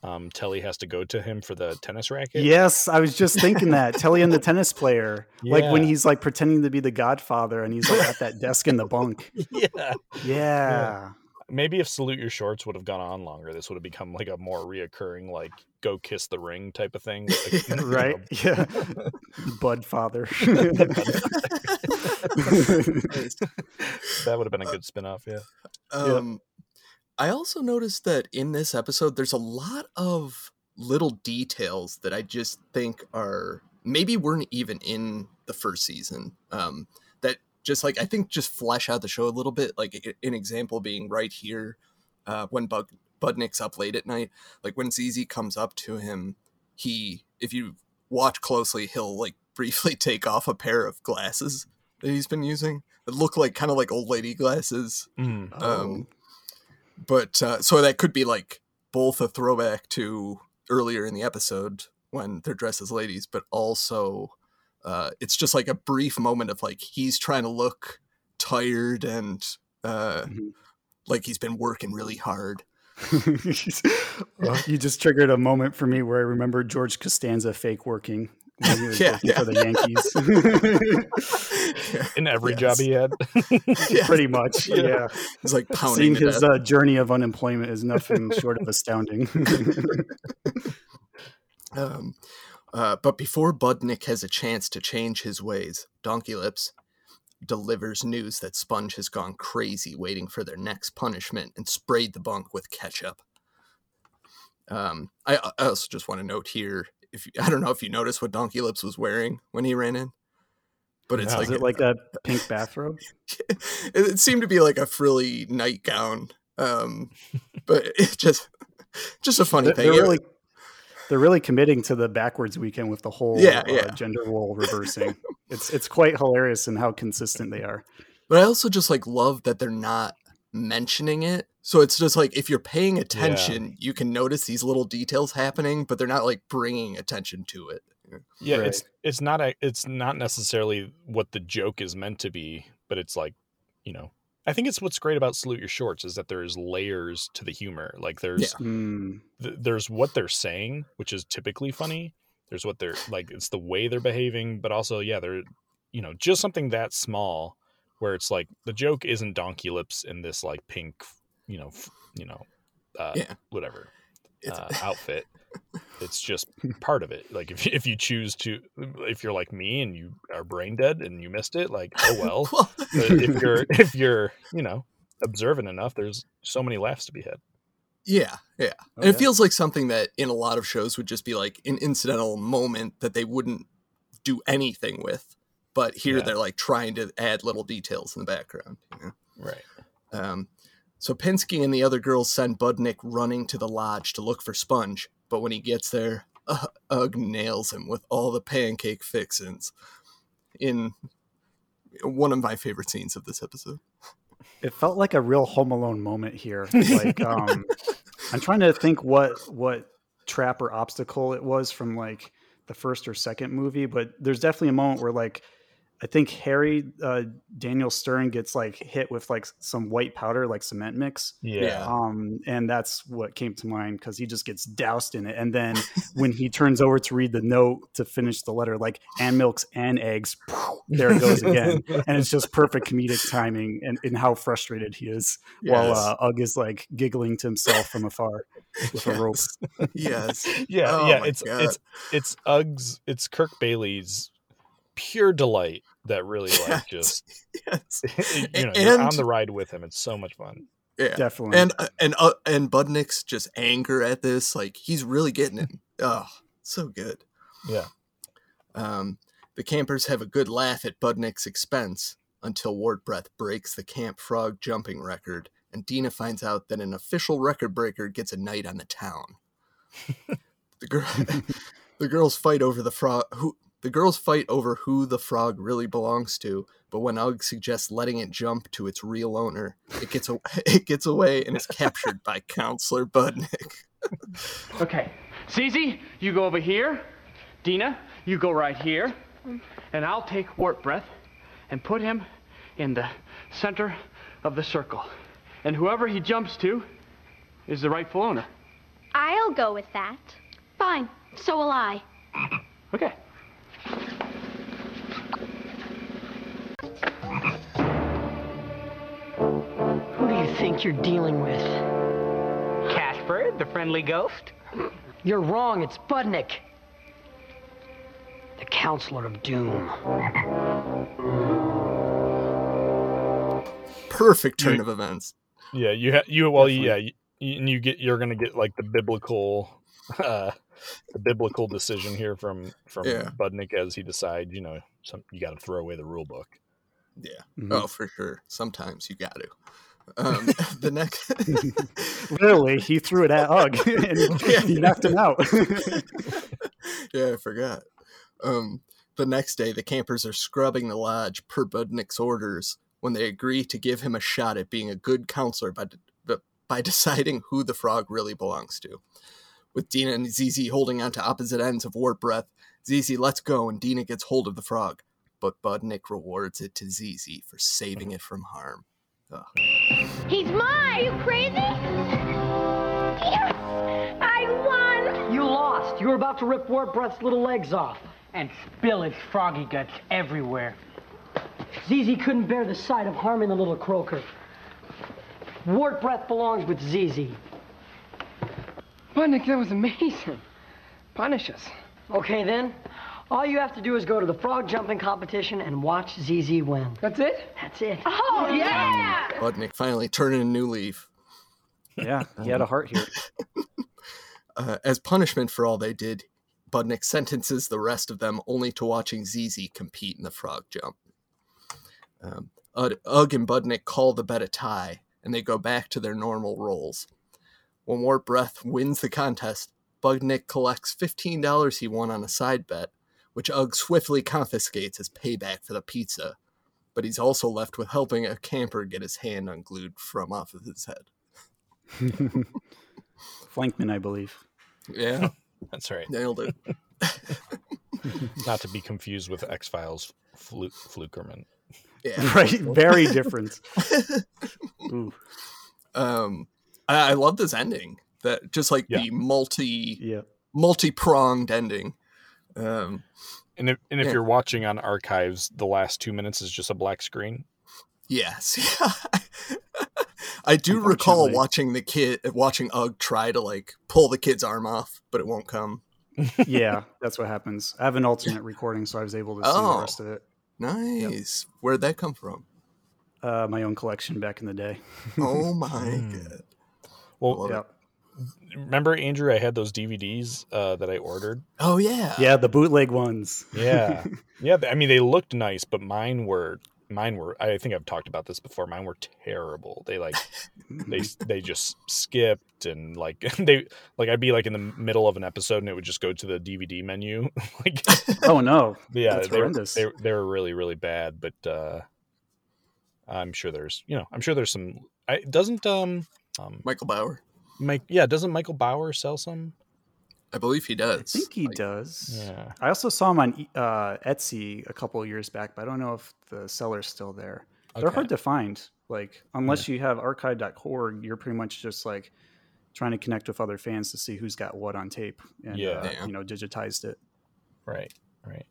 um Telly has to go to him for the tennis racket. Yes, I was just thinking that Telly and the tennis player, like when he's like pretending to be the Godfather, and he's like at that desk in the bunk. yeah. Yeah, Maybe if Salute Your Shorts would have gone on longer, this would have become like a more reoccurring, like go kiss the ring type of thing. Like, right. Yeah, Bud Father. that would have been a good spin-off, yeah. Um, I also noticed that in this episode, there's a lot of little details that I just think are maybe weren't even in the first season. Um, just like I think just flesh out the show a little bit. Like an example being right here, uh, when Bug Budnick's up late at night, like when ZZ comes up to him, he if you watch closely, he'll like briefly take off a pair of glasses that he's been using that look like kind of like old lady glasses. Mm. Um, but uh, so that could be like both a throwback to earlier in the episode when they're dressed as ladies, but also uh, it's just like a brief moment of like he's trying to look tired and uh, like he's been working really hard. Well, you just triggered a moment for me where I remember George Costanza fake working when he was Yeah, working yeah. for the Yankees. In every job he had. Pretty much, yeah. He's like pounding Seeing his uh, journey of unemployment is nothing short of astounding. Um, uh, but before Budnick has a chance to change his ways, Donkey Lips delivers news that Sponge has gone crazy waiting for their next punishment and sprayed the bunk with ketchup. Um, I, I also just want to note here, if you, I don't know if you noticed what Donkey Lips was wearing when he ran in, but it's Is like it like a pink bathrobe? it, it seemed to be like a frilly nightgown. Um, but it just just a funny They're, thing. they're really they're really committing to the backwards weekend with the whole Yeah, uh, yeah. gender role reversing. it's it's quite hilarious in how consistent they are. But I also just like love that they're not mentioning it. So it's just like if you're paying attention, you can notice these little details happening, but they're not like bringing attention to it. Yeah, it's it's not a it's not necessarily what the joke is meant to be, but it's like, you know, I think it's what's great about Salute Your Shorts is that there's layers to the humor. Like there's Mm, th- there's what they're saying, which is typically funny. There's what they're like it's the way they're behaving, but also yeah, they're you know, just something that small where it's like the joke isn't donkey lips in this like pink, you know, f- you know, uh Yeah. whatever uh, outfit. It's just part of it. Like if if you choose to, if you're like me and you are brain dead and you missed it, like oh well. But if you're if you're you know observant enough, there's so many laughs to be had. Yeah, yeah. Oh, and it yeah. feels like something that in a lot of shows would just be like an incidental moment that they wouldn't do anything with. But here Yeah. they're like trying to add little details in the background. You know? Right. Um, so Pinsky and the other girls send Budnick running to the lodge to look for Sponge, but when he gets there, uh, Ugg nails him with all the pancake fixins. In one of my favorite scenes of this episode. it felt like a real Home Alone moment here. Like, um, I'm trying to think what what trap or obstacle it was from like the first or second movie, but there's definitely a moment where like I think Harry uh, Daniel Stern gets like hit with like some white powder, like cement mix. Yeah. Um, and that's what came to mind because he just gets doused in it. And then when he turns over to read the note to finish the letter, like and milks and eggs, there it goes again. and it's just perfect comedic timing and in how frustrated he is while uh, Ugg is like giggling to himself from afar with a rope. Yes. Yeah, Oh yeah. It's God. it's it's Uggs. It's Kirk Baily's pure delight that really like just you know you're on the ride with him. It's so much fun. Yeah, Definitely. And uh, and uh, and Budnick's just anger at this, like he's really getting it. oh, so good. Yeah. Um, the campers have a good laugh at Budnick's expense until Wart Breath breaks the camp frog jumping record, and Dina finds out that an official record breaker gets a night on the town. the girl, the girls fight over the frog. Who the girls fight over who the frog really belongs to. But when Ugg suggests letting it jump to its real owner, it gets a- it gets away and is captured by Counselor Budnick. Okay. Z.Z, you go over here. Dina, you go right here. And I'll take Wart Breath and put him in the center of the circle. And whoever he jumps to is the rightful owner. I'll go with that. Fine. So will I. Okay. Do you think you're dealing with? Casper, the friendly ghost? You're wrong. It's Budnick, the Counselor of Doom. Perfect turn You- of events. Yeah, you ha- you well yeah, you, and you get you're gonna get like the biblical, uh, the biblical decision here from from Yeah. Budnick as he decides. You know, some you got to throw away the rule book. Yeah. Mhm. Oh, for sure. Sometimes you got to. Um, the next. Literally, he threw it at Ugg and he knocked him out. yeah, I forgot. Um, the next day, the campers are scrubbing the lodge per Budnick's orders when they agree to give him a shot at being a good counselor by, by, by deciding who the frog really belongs to. With Dina and Z.Z holding on to opposite ends of Wart Breath, Z.Z lets go and Dina gets hold of the frog. But Budnick rewards it to Z.Z for saving it from harm. Ugh. He's mine! Are you crazy? Yes! I won! You lost. You were about to rip Wart Breath's little legs off. And spill his froggy guts everywhere. Z.Z couldn't bear the sight of harming the little croaker. Wart Breath belongs with Z.Z. Budnick, that was amazing. Punish us. Okay then. All you have to do is go to the frog jumping competition and watch ZZ win. That's it? That's it. Oh, yeah! Budnick finally turning a new leaf. yeah, he had a heart here. Uh, as punishment for all they did, Budnick sentences the rest of them only to watching ZZ compete in the frog jump. Um, Ugg Ugg and Budnick call the bet a tie, and they go back to their normal roles. When Wart Breath wins the contest, Budnick collects $15 he won on a side bet, which Ugg swiftly confiscates as payback for the pizza. But he's also left with helping a camper get his hand unglued from off of his head. Flankman, I believe. Yeah, That's right. nailed it. Not to be confused with X Files Flu- Flukerman. Yeah. Right, very different. Um, I, I love this ending. That just like the multi, yeah, multi-pronged ending. Um, And if and if Yeah. you're watching on archives, the last two minutes is just a black screen. Yes. I do recall watching the kid watching Ugg try to like pull the kid's arm off, but it won't come. yeah, that's what happens. I have an alternate recording, so I was able to see the Oh. rest of it. Nice. Where'd that come from? Uh, my own collection back in the day. Oh my Hmm. god. Well, Yep. Remember Andrew? I had those DVDs uh, that I ordered. Oh yeah. Yeah, the bootleg ones. Yeah, yeah. I mean, they looked nice, but mine were mine were. I think I've talked about this before. Mine were terrible. They like they they just skipped and like they like I'd be like in the middle of an episode and it would just go to the DVD menu. like Oh no. yeah, That's they were, they they were really really bad. But uh I'm sure there's you know I'm sure there's some. I doesn't um um Michael Bower. Mike yeah doesn't Michael Bower sell some? I believe he does. I think he does. Yeah. I also saw him on E- uh, Etsy a couple of years back, but I don't know if the seller's still there. They're hard to find. Like, unless you have archive.org, you're pretty much just like trying to connect with other fans to see who's got what on tape and, Yeah. uh, Yeah. you know, digitized it. Right, right.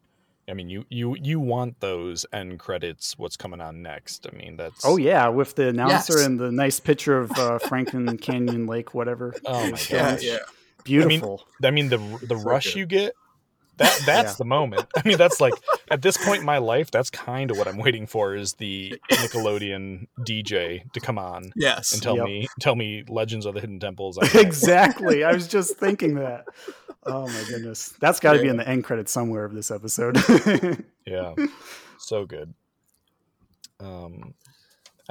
I mean, you you you want those end credits. What's coming on next? I mean, that's Oh, yeah, with the announcer Yes. and the nice picture of uh, Franklin Canyon Lake, whatever. Oh my gosh. yeah. Beautiful. I mean, the the So rush good. you get. That that's Yeah. the moment. I mean, that's like at this point in my life, that's kind of what I'm waiting for is the Nickelodeon DJ to come on Yes. and tell Yep. me tell me Legends of the Hidden Temples. I exactly. I was just thinking that. Oh, my goodness. That's got to be in the end credits somewhere of this episode. yeah, so good. Um,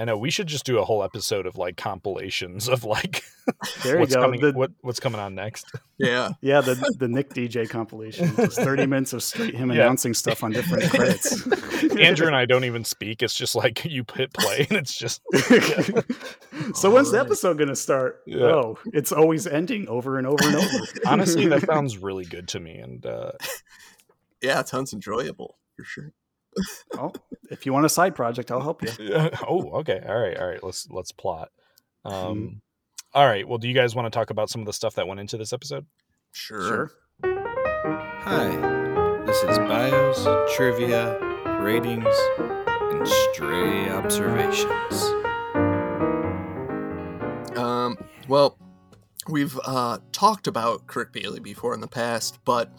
I know we should just do a whole episode of like compilations of like There you what's go. coming The- what what's coming on next. Yeah. Yeah, the the Nick DJ compilation. Just 30 minutes of straight him Yeah. announcing stuff on different credits. Andrew and I don't even speak. It's just like you hit play and it's just so when's the episode going to start? Yeah. Oh, it's always ending over and over and over. honestly that sounds really good to me and uh Yeah, it sounds enjoyable for sure. Oh, if you want a side project, I'll help you. oh okay all right all right let's let's plot um Mm-hmm. all right well do you guys want to talk about some of the stuff that went into this episode Sure. Sure. Hi, this is bios, trivia, ratings, and stray observations. Um, well, we've uh, talked about Kirk Baily before in the past, but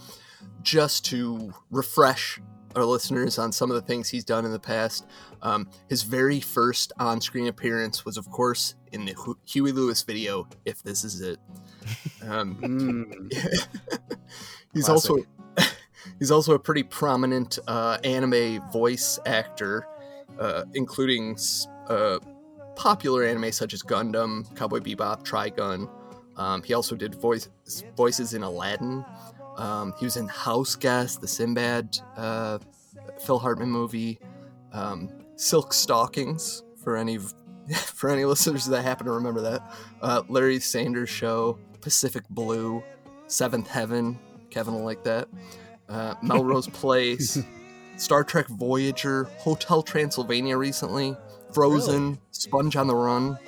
just to refresh our listeners on some of the things he's done in the past, um, his very first on screen appearance was, of course, in the Hu- Huey Lewis video, If This Is It. Um, Mm, he's Classic. also he's also a pretty prominent uh, anime voice actor, uh, including uh, popular anime such as Gundam, Cowboy Bebop, Trigun. Um, he also did voice voices in Aladdin. Um, he was in House Guest, the Sinbad uh, Phil Hartman movie, um, Silk Stockings for any for any listeners that happen to remember that. Uh, Larry Sanders Show, Pacific Blue, Seventh Heaven. Kevin will like that. Uh, Melrose Place, Star Trek Voyager, Hotel Transylvania recently, Frozen, Sponge on the Run.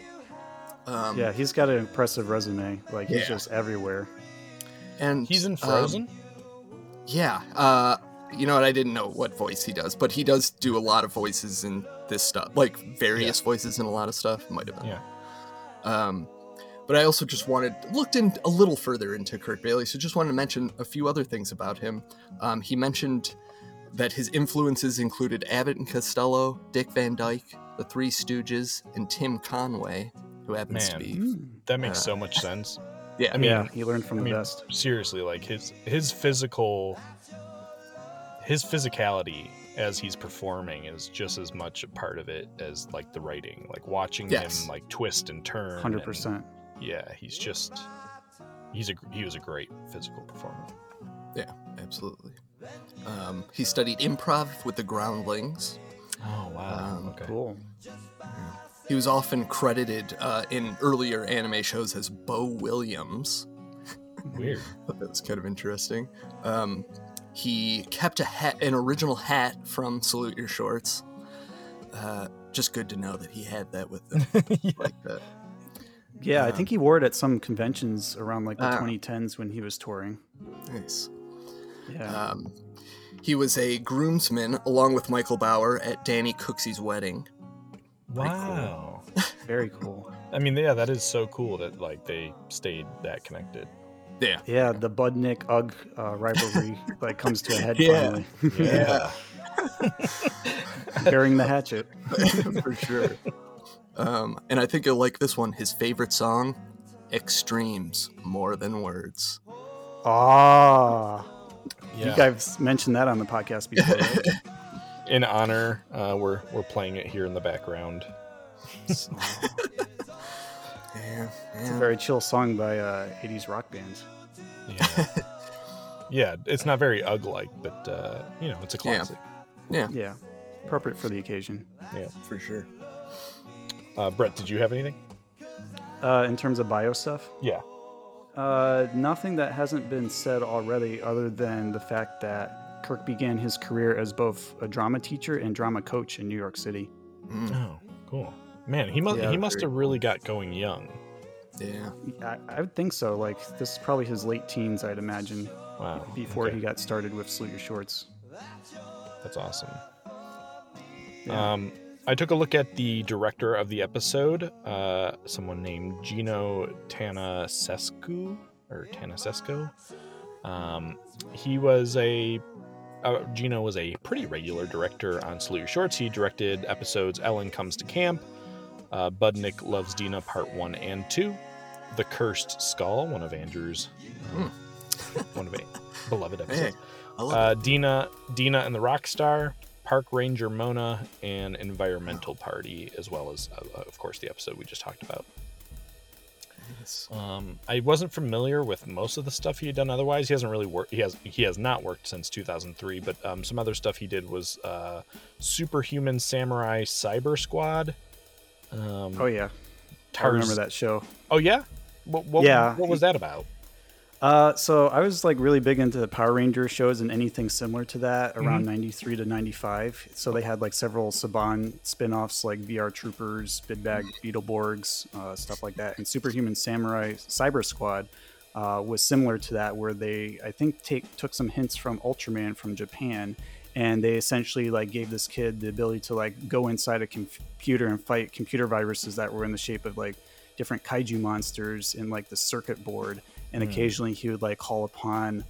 Um, yeah, he's got an impressive resume. Like, he's Yeah. just everywhere. And he's in um, frozen Yeah. Uh, you know what? I didn't know what voice he does, but he does do a lot of voices in this stuff, like various voices in a lot of stuff. Might have been. yeah Um, but I also just wanted looked in a little further into Kurt Baily, so just wanted to mention a few other things about him. Um, he mentioned that his influences included Abbott and Costello, Dick Van Dyke, The Three Stooges, and Tim Conway, who happens to Man. be that makes Uh, so much sense yeah. i mean yeah, he learned from I the mean, best. seriously like his his physical his physicality as he's performing is just as much a part of it as like the writing like watching Yes. him like twist and turn 100%. yeah he's just he's a he was a great physical performer. Yeah, absolutely. Um, he studied improv with the Groundlings. Oh wow! Um, okay. Cool. He was often credited uh, in earlier anime shows as Bo Williams. Weird. that was kind of interesting. Um, he kept a hat, an original hat from Salute Your Shorts. Uh, just good to know that he had that with him like that. Yeah, I Um, think he wore it at some conventions around like the Ah. 2010s when he was touring. Nice. Yeah. Um, he was a groomsman along with Michael Bower at Danny Cooksey's wedding. Wow. Very cool. I mean, yeah, that is so cool that like they stayed that connected. Yeah. Yeah, the Budnick Ugg uh, rivalry like comes to a head Yeah. finally. Yeah. Bearing the hatchet. for sure. Um, and I think you'll like this one. His favorite song, "Extremes More Than Words." Ah. You Yeah. guys mentioned that on the podcast before. Right? In honor, uh, we're we're playing it here in the background. Yeah, It's a very chill song by uh, 80s rock bands. Yeah. yeah, it's not very UGG like, but uh, you know, it's a Yeah. classic. Yeah, Yeah. Appropriate for the occasion. Yeah. for sure. Uh, Brett, did you have anything? Uh, in terms of bio stuff, Yeah. uh, nothing that hasn't been said already, other than the fact that Kirk began his career as both a drama teacher and drama coach in New York City. Mm, Oh, cool. Man, he must Yeah, he must very have really got going young. yeah. I, I would think so. Like, this is probably his late teens, I'd imagine, Wow. before okay. he got started with Salute Your Shorts. That's awesome. Yeah. Um, I took a look at the director of the episode, uh, someone named Gino Tanasescu or Tanasesco. Um, he was a uh, Gino was a pretty regular director on Salute Your Shorts. He directed episodes Ellen Comes to Camp, uh, Budnick Loves Dina Part One and Two, The Cursed Skull, one of Andrew's um, one of a beloved episodes. Love Uh, Dina, Dina and the Rockstar, Park Ranger Mona, and Environmental Party, as well as, uh, of course, the episode we just talked about. Um, I wasn't familiar with most of the stuff he had done. Otherwise, he hasn't really worked. He has he has not worked since 2003. But um, some other stuff he did was uh, Superhuman Samurai Cyber Squad. Um, Oh, yeah. I remember that show. Oh yeah. What, what, Yeah. What was that about? Uh, so I was like really big into the Power Ranger shows and anything similar to that around Mm-hmm. 93 to 95. So they had like several Saban spin-offs like VR Troopers, Big Bad Beetleborgs, uh, stuff like that. And Superhuman Samurai Cyber Squad uh, was similar to that where they, I think, take, took some hints from Ultraman from Japan and they essentially like gave this kid the ability to like go inside a computer and fight computer viruses that were in the shape of like different kaiju monsters in like the circuit board and Hmm. occasionally he would like call upon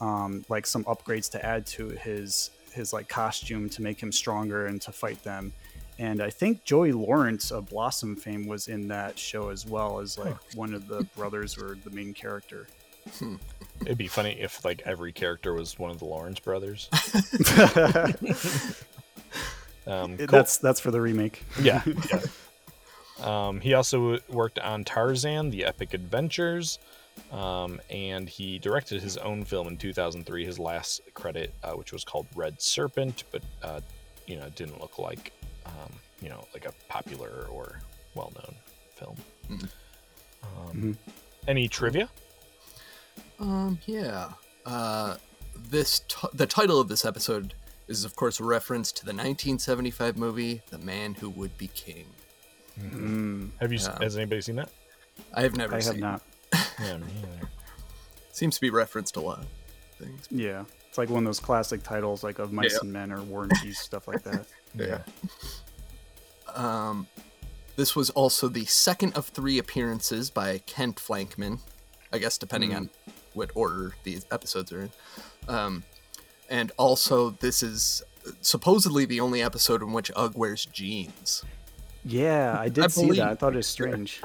um, like some upgrades to add to his his like costume to make him stronger and to fight them and i think joey lawrence of blossom fame was in that show as well as like one of the brothers or the main character It'd be funny if like every character was one of the Lawrence brothers. um, cool. that's that's for the remake yeah. yeah. Um, he also worked on Tarzan: The Epic Adventures, um, and he directed his own film in 2003. His last credit, uh, which was called Red Serpent, but uh, you know, it didn't look like um, you know, like a popular or well-known film. Mhm. Um, Any trivia? Um, yeah. Uh, this t- the title of this episode is, of course, a reference to the 1975 movie "The Man Who Would Be King." Mm, Have you? Yeah. Has anybody seen that? I have never i have seen. Not Yeah, either. Seems to be referenced a lot. Things. yeah it's like one of those classic titles like of mice Yeah. and men or war and peace stuff like that Yeah. Um, this was also the second of three appearances by Kent Flankman, I guess depending on what order these episodes are in. Um, and also, this is supposedly the only episode in which Ugg wears jeans. Yeah i did I see believe- that i thought it was strange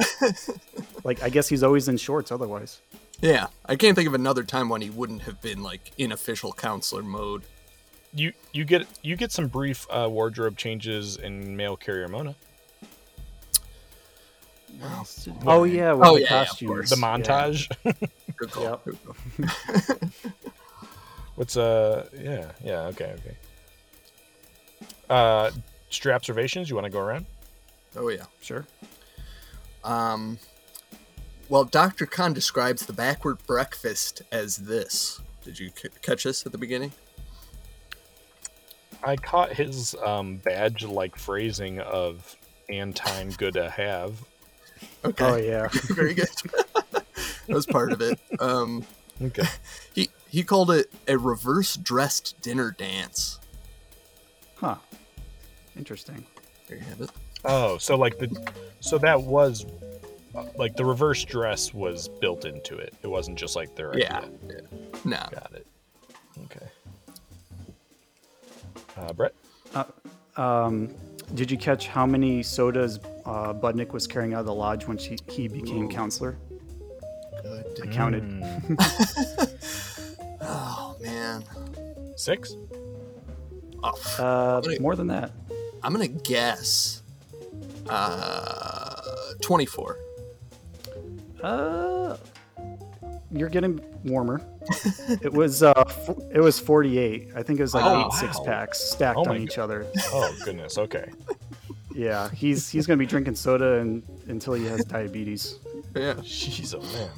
like i guess he's always in shorts otherwise Yeah, I can't think of another time when he wouldn't have been like in official counselor mode. You you get you get some brief uh, wardrobe changes in male carrier Mona. Oh yeah, with Oh, the yeah, yeah, costumes. course. The montage. Good call. Yep. Good call. What's uh yeah, yeah, okay, okay. Uh stray observations, you wanna go around? Oh yeah. Sure. Um, well, Dr. Kahn describes the backward breakfast as this. Did you c- catch this at the beginning? I caught his um badge like phrasing of Antine good to have. Okay. Oh yeah. Very good. that was part of it. Um, Okay. he he called it a reverse dressed dinner dance. Huh. Interesting. There you have it. Oh, so like the so that was like the reverse dress was built into it. It wasn't just like their Yeah. idea. No. Got it. Okay. Uh, Brett. Uh, um, did you catch how many sodas uh, Budnick was carrying out of the lodge when she, he became counselor? Good. I counted. Oh man. Six. Oh, Uh, What do you- more than that. I'm gonna guess. Uh, twenty-four. Uh, you're getting warmer. it was uh, f- it was 48. I think it was like Oh, eight wow. six packs stacked Oh on my each other. Oh goodness. Okay. Yeah, he's he's gonna be drinking soda and, until he has diabetes. Yeah. Jeez, oh man.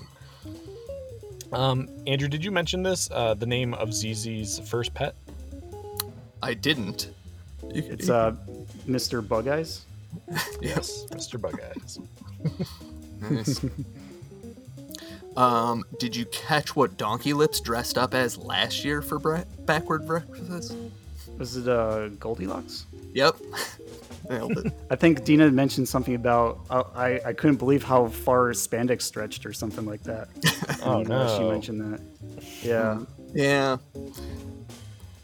Um, Andrew, did you mention this? Uh, the name of ZZ's first pet? I didn't. You, It's uh, Mr. Bug Eyes. Yes, Mr. Bug Eyes. Nice. um, did you catch what Donkey Lips dressed up as last year for bre- backward breakfast? Was it uh, Goldilocks? Yep. Nailed it. I think Dina mentioned something about uh, I I couldn't believe how far spandex stretched or something like that. Oh And, uh, She mentioned that. Yeah. Yeah.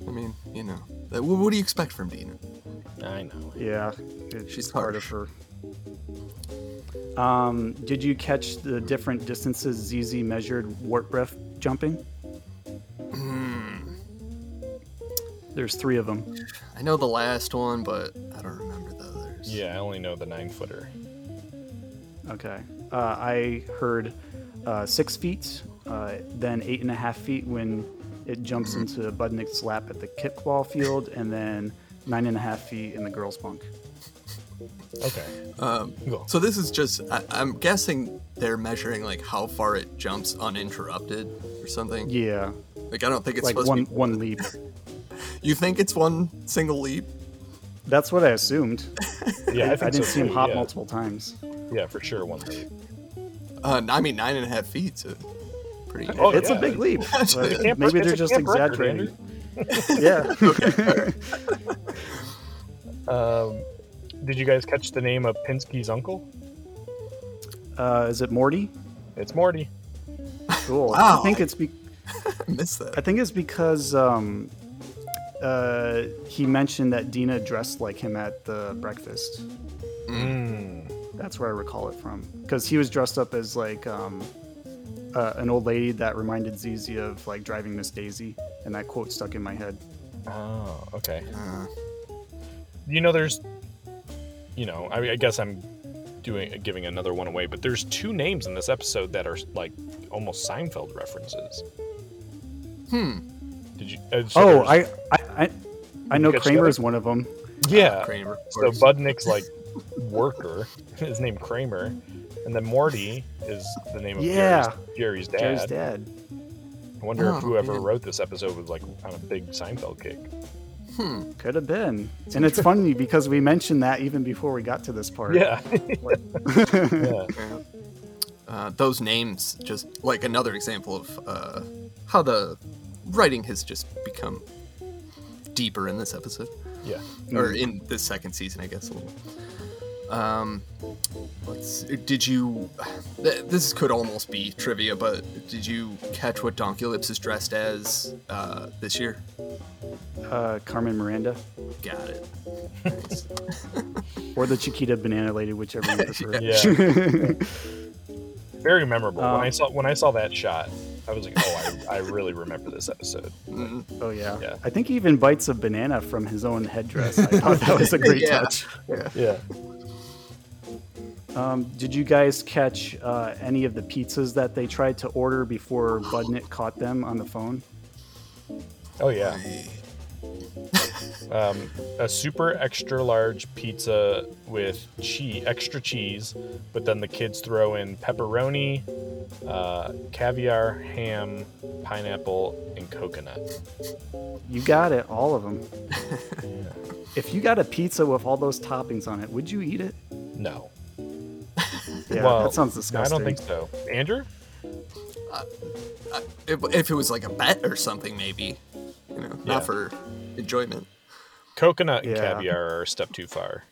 I mean, you know, what, what do you expect from Dina? I know. Yeah, it- She's she's part of her. Um, did you catch the different distances ZZ measured Wart Breath jumping? Hmm. There's three of them. I know the last one, but I don't remember the others. Yeah, I only know the nine footer. Okay. Uh, I heard uh, six feet, uh, then eight and a half feet when it jumps into Budnick's lap at the kickball field, and then nine and a half feet in the girls' bunk. Okay. Um, Cool. so this is just, I, I'm guessing they're measuring like how far it jumps uninterrupted or something. Yeah, Like I don't think it's like supposed one to be. one leap. You think it's one single leap? That's what I assumed. Yeah, I, I, think didn't so see him hop yeah. multiple times. Yeah, for sure, one leap. Uh, I mean, nine and a half feet. So pretty. Oh, it's yeah. a big leap. but maybe they're just exaggerating. record, exaggerating. yeah. Um, did you guys catch the name of Pinsky's uncle? Uh, is it Morty? It's Morty. Cool. Wow. I think it's be- I missed that. I think it's because um, uh, he mentioned that Dina dressed like him at the breakfast. Mm. That's where I recall it from. Because he was dressed up as like um, uh, an old lady that reminded ZZ of like driving Miss Daisy, and that quote stuck in my head. Oh, okay. Uh, You know, there's, you know, I, I guess I'm doing giving another one away, but there's two names in this episode that are like almost Seinfeld references. hmm. Did you? Uh, so oh, I I I, I know Kramer is one of them. yeah. Kramer. of So. Budnick's like worker is named Kramer, and then Morty is the name of Yeah. Jerry's, Jerry's dad. Jerry's dad. I wonder if Oh, whoever man. wrote this episode was like on a big Seinfeld kick. Hmm. Could have been. And it's funny because we mentioned that even before we got to this part. Yeah. yeah. Yeah. Uh, those names, just like another example of uh, how the writing has just become deeper in this episode, Yeah. or in this second season, I guess a little. Um, let's. Did you? th- This could almost be trivia, but did you catch what Donkey Lips is dressed as uh, this year? Uh, Carmen Miranda Got it. Nice. or the Chiquita Banana Lady, whichever you prefer. Yeah. Very memorable. when I Um, saw when I saw that shot, I was like, oh, I, I really remember this episode. Mm, Oh yeah. Yeah. I think he even bites a banana from his own headdress. I thought that was a great Yeah. touch. yeah. Yeah. Um, did you guys catch uh, any of the pizzas that they tried to order before Budnick caught them on the phone? Oh yeah. um, a super extra large pizza with cheese, extra cheese, but then the kids throw in pepperoni, uh, caviar, ham, pineapple, and coconut. You got it, all of them. If you got a pizza with all those toppings on it, would you eat it? No. Yeah, well, that sounds disgusting. I don't think so. Andrew? Uh, uh, if, if it was like a bet or something, maybe. You know, Yeah. not for enjoyment. Coconut and Yeah. caviar are a step too far.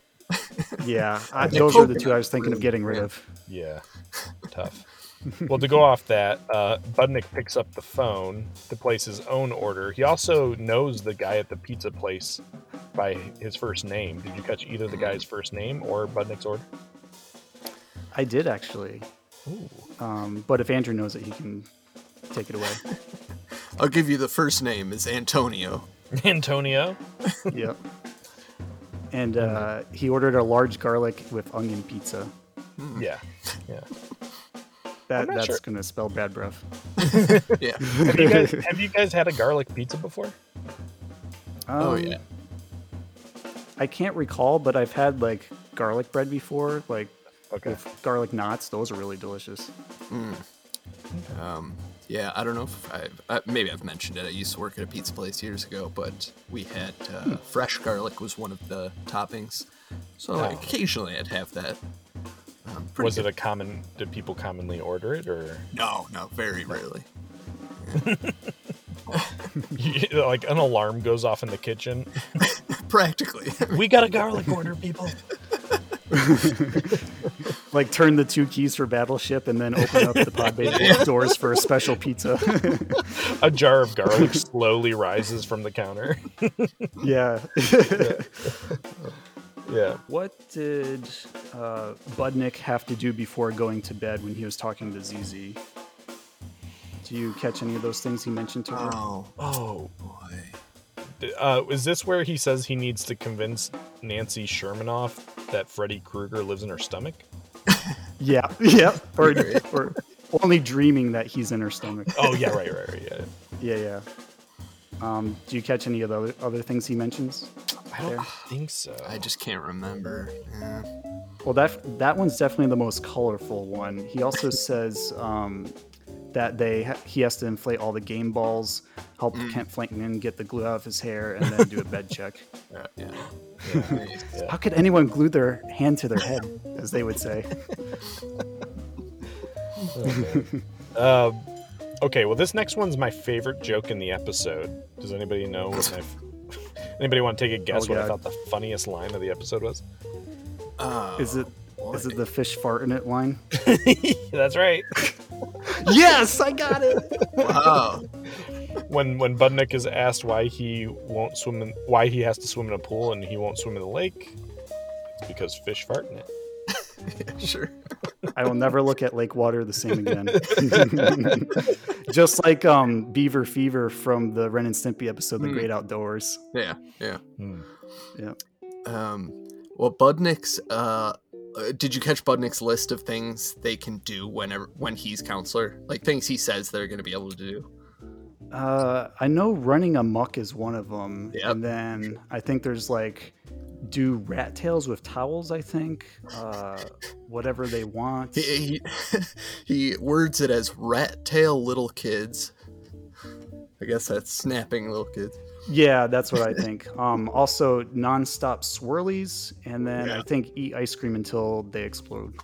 Yeah, I, those are the two I was thinking of getting rid of. Yeah, tough. Well, to go off that, uh, Budnick picks up the phone to place his own order. He also knows the guy at the pizza place by his first name. Did you catch either the guy's first name or Budnick's order? I did actually. Um, but if Andrew knows it, he can take it away. I'll give you the first name is Antonio. Antonio. yep. And uh, he ordered a large garlic with onion pizza. Yeah, yeah. That that's sure. gonna spell bad breath. Yeah. Have you, guys, have you guys had a garlic pizza before? Oh, Um, yeah. I can't recall, but I've had like garlic bread before, like Okay. with garlic knots. Those are really delicious. Um, yeah, I don't know if I've, uh, maybe I've mentioned it. I used to work at a pizza place years ago, but we had uh, fresh garlic was one of the toppings. So like, Oh. occasionally I'd have that. Um, Was good. it a common? Did people commonly order it, or No, no, very rarely. like an alarm goes off in the kitchen? Practically. we got a garlic order, people. Like turn the two keys for Battleship and then open up the pod bay doors for a special pizza. A jar of garlic slowly rises from the counter. yeah. Yeah. What did uh, Budnick have to do before going to bed when he was talking to ZZ? Do you catch any of those things he mentioned to her? Oh, Oh, boy. uh, is this where he says he needs to convince Nancy Shermanoff that Freddy Krueger lives in her stomach? Yeah, yeah. Or, or only dreaming that he's in her stomach. Oh yeah, right, right, right. Yeah. Yeah, yeah. Um, do you catch any of the other, other things he mentions? I don't there? think so. I just can't remember. Yeah. Well, that that one's definitely the most colorful one. He also says um, that they ha- he has to inflate all the game balls, help Kent Flankman get the glue out of his hair, and then do a bed check. Uh, yeah. How could anyone glue their hand to their head, as they would say? Um, okay, well, this next one's my favorite joke in the episode. Does anybody know what my? F- Anybody want to take a guess Oh, what I thought the funniest line of the episode was? Oh, Is it is it the fish fart in it line? That's right. yes, I got it. Wow. when when Budnick is asked why he won't swim in why he has to swim in a pool and he won't swim in the lake, it's because fish fart in it. sure. I will never look at lake water the same again. Just like um, Beaver Fever from the Ren and Stimpy episode, The Hmm. Great Outdoors. Yeah, yeah. Yeah. Um, well, Budnick's. Uh, uh, did you catch Budnick's list of things they can do whenever when he's counselor? Like things he says they're going to be able to do. Uh, I know running amok is one of them, Yep. and then I think there's like do rat tails with towels. I think uh, whatever they want. He, he he words it as rat tail little kids. I guess that's snapping little kids. Yeah, that's what I think. Um, also nonstop swirlies, and then I think eat ice cream until they explode.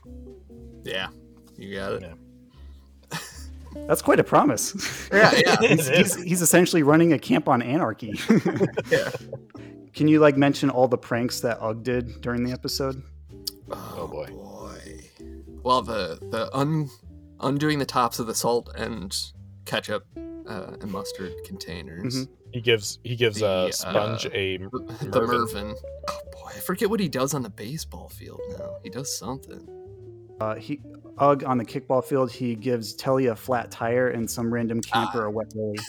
Yeah, you got it. Yeah. That's quite a promise. Yeah, yeah. he's, he's, he's essentially running a camp on anarchy. yeah. Can you like mention all the pranks that Ugg did during the episode? Oh, boy. boy. Well, the the un undoing the tops of the salt and ketchup uh, and mustard containers. Mhm. He gives he gives The, uh, Sponge uh, a The Mervin. Oh boy, I forget what he does on the baseball field now. He does something. Uh, he Ugg on the kickball field. He gives Telly a flat tire and some random camper a wet willy.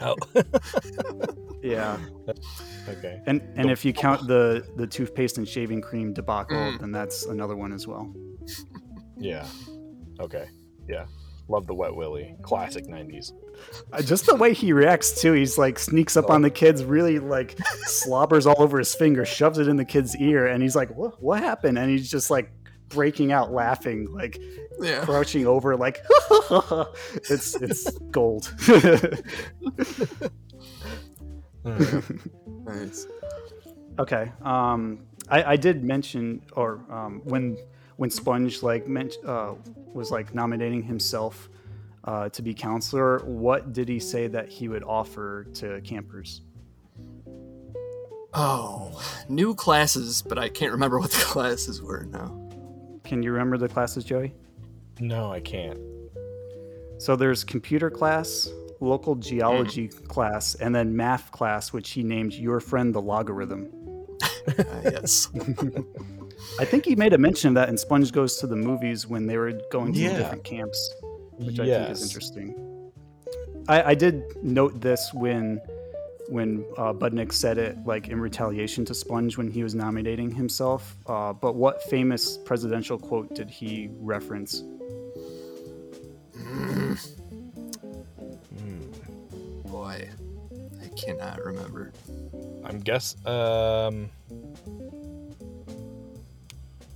Oh. Yeah. Okay. And and if you count the the toothpaste and shaving cream debacle, Mm. then that's another one as well. Yeah. Okay. Yeah. Love the wet willy. Classic '90s. Uh, Just the way he reacts too, he's like sneaks up on the kids, really like slobbers all over his finger, shoves it in the kid's ear, and he's like, "What? What happened?" And he's just like breaking out laughing, like Yeah. crouching over, like it's it's gold. Nice. Okay. Um, I, I did mention, or um, when when Sponge like meant uh, was like nominating himself uh, to be counselor, what did he say that he would offer to campers? Oh, new classes, but I can't remember what the classes were now. Can you remember the classes, Joey? No, I can't. So there's computer class, local geology class, and then math class, which he named "Your Friend the Logarithm." Uh, yes. I think he made a mention of that in Sponge Goes to the Movies when they were going to the Yeah. different camps, which I think is interesting. I, I did note this when when uh, Budnick said it, like in retaliation to Sponge when he was nominating himself. Uh, but what famous presidential quote did he reference? Boy, I cannot remember. I'm guess. Um.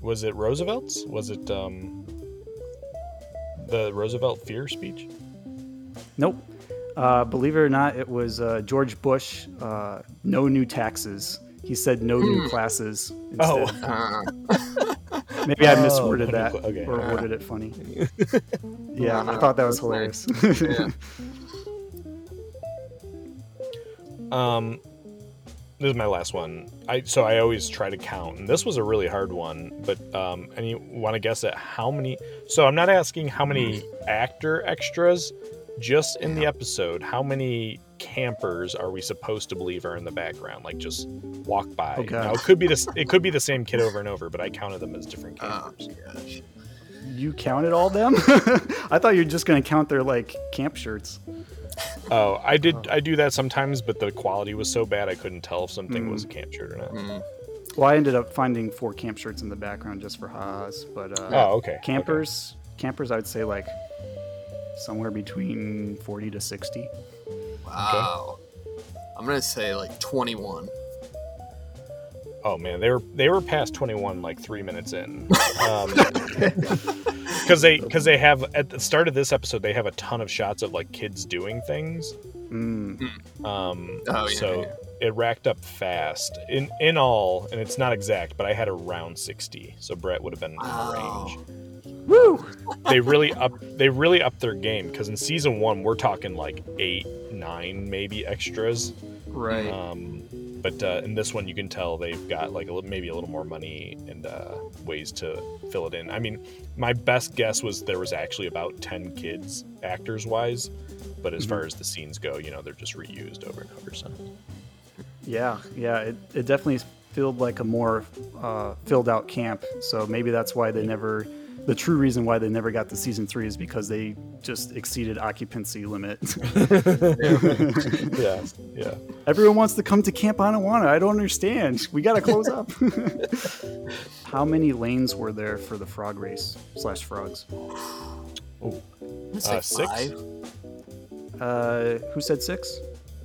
Was it Roosevelt's? Was it um. The Roosevelt fear speech? Nope. Uh, believe it or not, it was uh, George Bush. Uh, no new taxes. He said no new Hmm. classes. Oh. Instead. Uh, Maybe I Oh, misworded no new that okay. or Uh. worded it funny. yeah, I thought that was hilarious. Yeah. Um, this is my last one. I so I always try to count, and this was a really hard one. But um, and you want to guess at how many? So I'm not asking how many actor extras, just in the episode. How many campers are we supposed to believe are in the background? Like just walk by. Oh, God. Now, it could be this. It could be the same kid over and over, but I counted them as different Oh, campers. gosh. you counted all them? I thought you were just going to count their like camp shirts. Oh, I did. I do that sometimes, but the quality was so bad I couldn't tell if something was a camp shirt or not. Mm. Well, I ended up finding four camp shirts in the background just for ha's. But uh, Oh, okay, Campers, campers, I would say like somewhere between forty to sixty. Wow. I'm gonna say like 21. Oh man, they were they were past 21 like three minutes in, because they because they have at the start of this episode they have a ton of shots of like kids doing things. Mm. Um, Oh, yeah, so it racked up fast. In in all, and it's not exact, but I had around 60, so Brett would have been in Wow. the range. Woo! They really up they really upped their game because in season one we're talking like eight, nine maybe extras. Right. Um, but uh, in this one, you can tell they've got like a, li- maybe a little more money and uh, ways to fill it in. I mean, my best guess was there was actually about ten kids, actors wise, but as far as the scenes go, you know, they're just reused over and over. So Yeah, yeah, it, it definitely felt like a more uh, filled out camp. So maybe that's why they never. The true reason why they never got to season three is because they just exceeded occupancy limit. yeah, yeah. Everyone wants to come to Camp Anawanna. I don't understand. We gotta close up. How many lanes were there for the frog race slash frogs? Let's say Uh, six? five. Uh, who said six?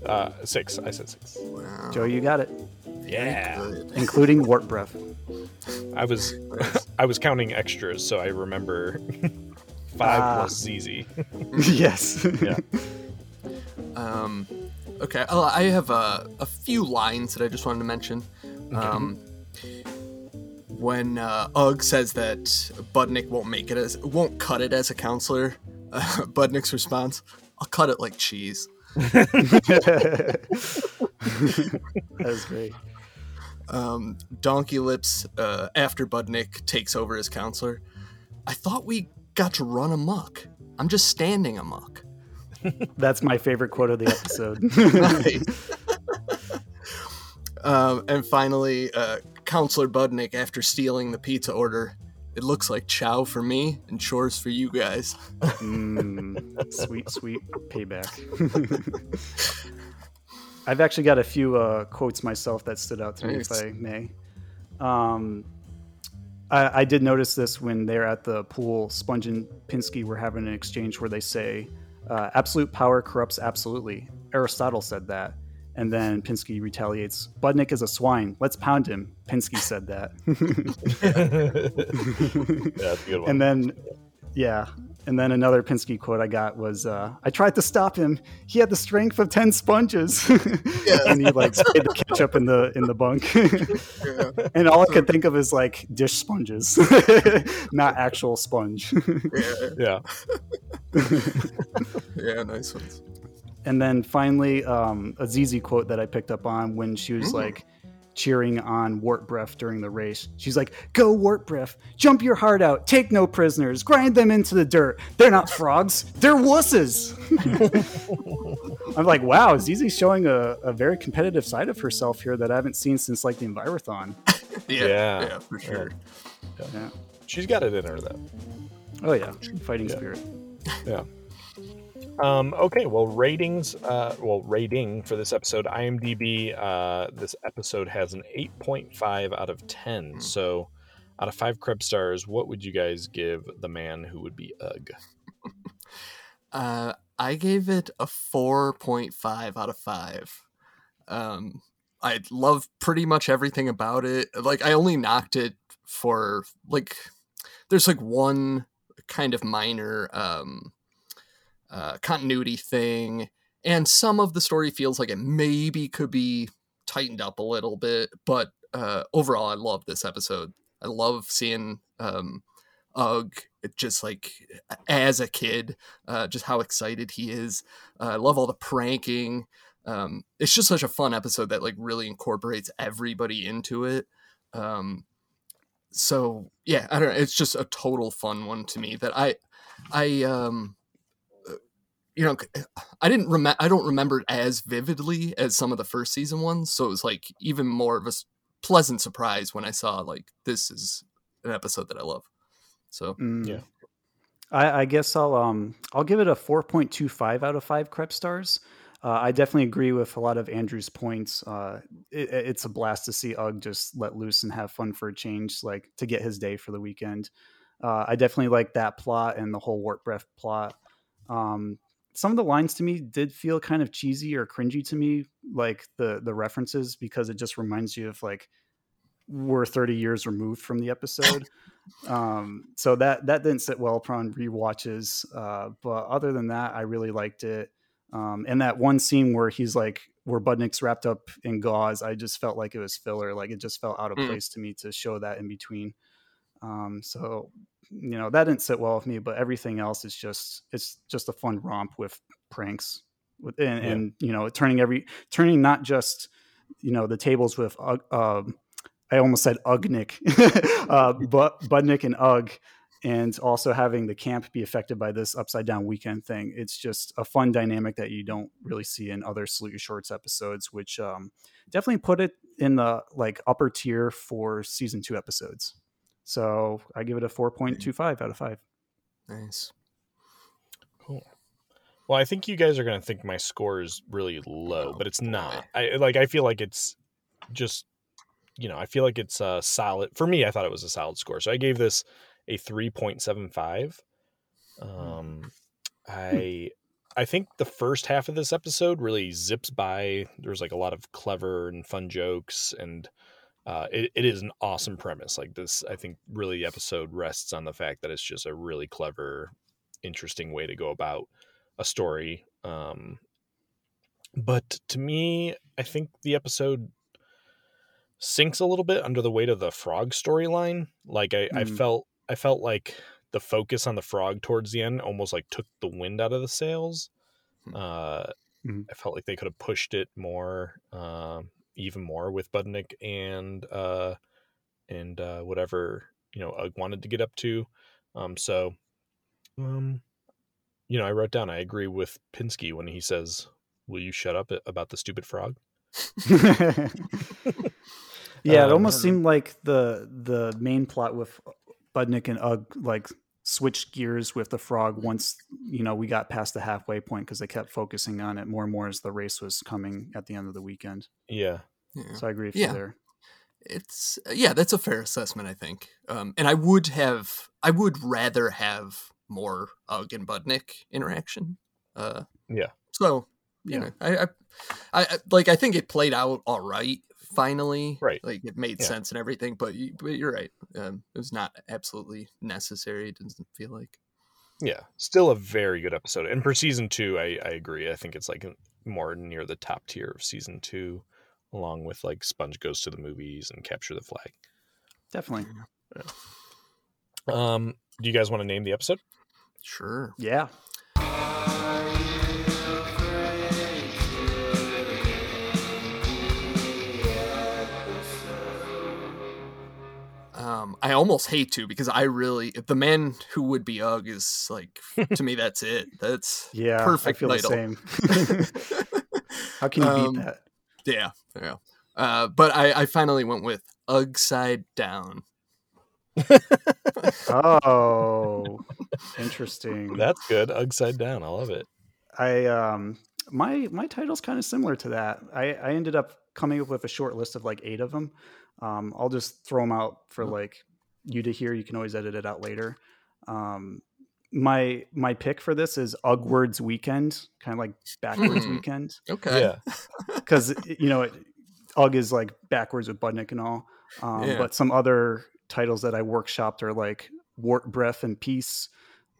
Uh, six. I said six. Wow. Joe, you got it, Yeah. Including wart breath. I was I was counting extras, so I remember five Ah. plus Z.Z. yes. yeah. Um, okay, uh, I have a, a few lines that I just wanted to mention. Um, when uh, Ugg says that Budnick won't make it as won't cut it as a counselor, uh, Budnick's response: "I'll cut it like cheese." That's great. Um, Donkey Lips, uh, after Budnick takes over as counselor, I thought we got to run amok. I'm just standing amok. That's my favorite quote of the episode. Um, and finally, uh, Counselor Budnick, after stealing the pizza order, it looks like chow for me and chores for you guys. Mm, sweet, sweet payback. I've actually got a few uh, quotes myself that stood out to me, if I may. Um, I, I did notice this when they're at the pool. Sponge and Pinsky were having an exchange where they say, uh, "Absolute power corrupts absolutely." Aristotle said that, and then Pinsky retaliates, "Budnick is a swine. Let's pound him." Pinsky said that. Yeah, that's a good one. And then, yeah. And then another Pinsky quote I got was, uh, "I tried to stop him. He had the strength of ten sponges." and he like sprayed the ketchup in the in the bunk. Yeah. and all I could think of is like dish sponges, not actual sponge. yeah. yeah, nice ones. And then finally, um, a Z.Z quote that I picked up on when she was Mm. like cheering on Wart Breath during the race. She's like, "Go Wart Breath! Jump your heart out! Take no prisoners! Grind them into the dirt! They're not frogs! They're wusses!" I'm like, "Wow, Z.Z's showing a, a very competitive side of herself here that I haven't seen since like the Envirothon." Yeah, Yeah. yeah, for sure. Yeah. She's got it in her though. Oh yeah, fighting spirit. Yeah. Um, okay, well, ratings. Uh, well, rating for this episode, IMDb. Uh, this episode has an 8.5 out of 10. So, out of five Krebs stars, what would you guys give the man who would be Ugg? Uh, I gave it a 4.5 out of 5. Um, I love pretty much everything about it. Like, I only knocked it for, like, there's like one kind of minor um, uh, continuity thing, and some of the story feels like it maybe could be tightened up a little bit, but uh, overall, I love this episode. I love seeing um, Ugg just like as a kid, uh, just how excited he is. Uh, I love all the pranking. Um, it's just such a fun episode that like really incorporates everybody into it. Um, so yeah, I don't know. It's just a total fun one to me that I, I, um, you know, I didn't remember. I don't remember it as vividly as some of the first season ones. So it was like even more of a pleasant surprise when I saw like this is an episode that I love. So Mm. Yeah. I, I guess I'll um I'll give it a 4.25 out of five Krebs stars. Uh, I definitely agree with a lot of Andrew's points. Uh, it, it's a blast to see Ugg just let loose and have fun for a change, like to get his day for the weekend. Uh, I definitely like that plot and the whole Wart Breath plot. Um, some of the lines to me did feel kind of cheesy or cringy to me, like the the references, because it just reminds you of like we're 30 years removed from the episode. um, so that that didn't sit well upon rewatches. Uh, but other than that, I really liked it. Um, and that one scene where he's like, where Budnick's wrapped up in gauze, I just felt like it was filler. Like it just felt out of Mm. place to me to show that in between. Um, so you know that didn't sit well with me. But everything else is just it's just a fun romp with pranks with and, Yeah. and you know turning every turning not just you know the tables with uh, um, I almost said Ugnick, uh, but Budnick and Ugg, and also having the camp be affected by this upside down weekend thing. It's just a fun dynamic that you don't really see in other Salute Your Shorts episodes, which um, definitely put it in the like upper tier for season two episodes. So I give it a mm. four point two five out of five. nice. Cool. Well, I think you guys are going to think my score is really low, oh, but it's not. I like. I feel like it's just, you know, I feel like it's a solid. For me, I thought it was a solid score, so I gave this a three point seven five. Hmm. Um, hmm. I I think the first half of this episode really zips by. There's like a lot of clever and fun jokes, and uh, it, it is an awesome premise. Like this, I think really the episode rests on the fact that it's just a really clever, interesting way to go about a story. Um, but to me, I think the episode sinks a little bit under the weight of the frog storyline. Like I, I Mm. felt, I felt like the focus on the frog towards the end almost like took the wind out of the sails. Uh, Mhm. I felt like they could have pushed it more, um, even more with Budnick and uh, and uh, whatever you know Ugg wanted to get up to. Um, so, um, you know, I wrote down I agree with Pinsky when he says, "Will you shut up about the stupid frog?" Yeah, it Um, almost seemed like the the main plot with Budnick and Ugg like switched gears with the frog once you know we got past the halfway point because they kept focusing on it more and more as the race was coming at the end of the weekend. Yeah. Yeah. So I agree with Yeah. you there. It's yeah, that's a fair assessment, I think. Um, and I would have, I would rather have more Ugg and Budnick interaction. Uh, Yeah. So you Yeah. know, I, I, I, I- like, I think it played out all right. Finally, Right. Like it made Yeah. sense and everything. But, you, but you're right. Um, it was not absolutely necessary. It doesn't feel like. Yeah, still a very good episode. And for season two, I, I agree. I think it's like more near the top tier of season two, along with like Sponge Goes to the Movies and Capture the Flag. Definitely. Um, do you guys want to name the episode? Sure. Yeah. Um, I almost hate to because I really, if the man who would be Ugg is like, to me, that's it. That's Yeah. perfect I feel title. the same. How can you Um, beat that? Yeah, yeah. Uh, but I, I finally went with Ugg Side Down. Oh, interesting. That's good. Upside down. I love it. I um my my title's kind of similar to that. I I ended up coming up with a short list of like eight of them. Um, I'll just throw them out for like you to hear. You can always edit it out later. Um, my my pick for this is Ugwards Weekend, kind of like backwards Hmm. weekend. Okay. Yeah. because you know it, Ugg is like backwards with Budnick and all. Um, Yeah. But some other titles that I workshopped are like Wart Breath and Peace,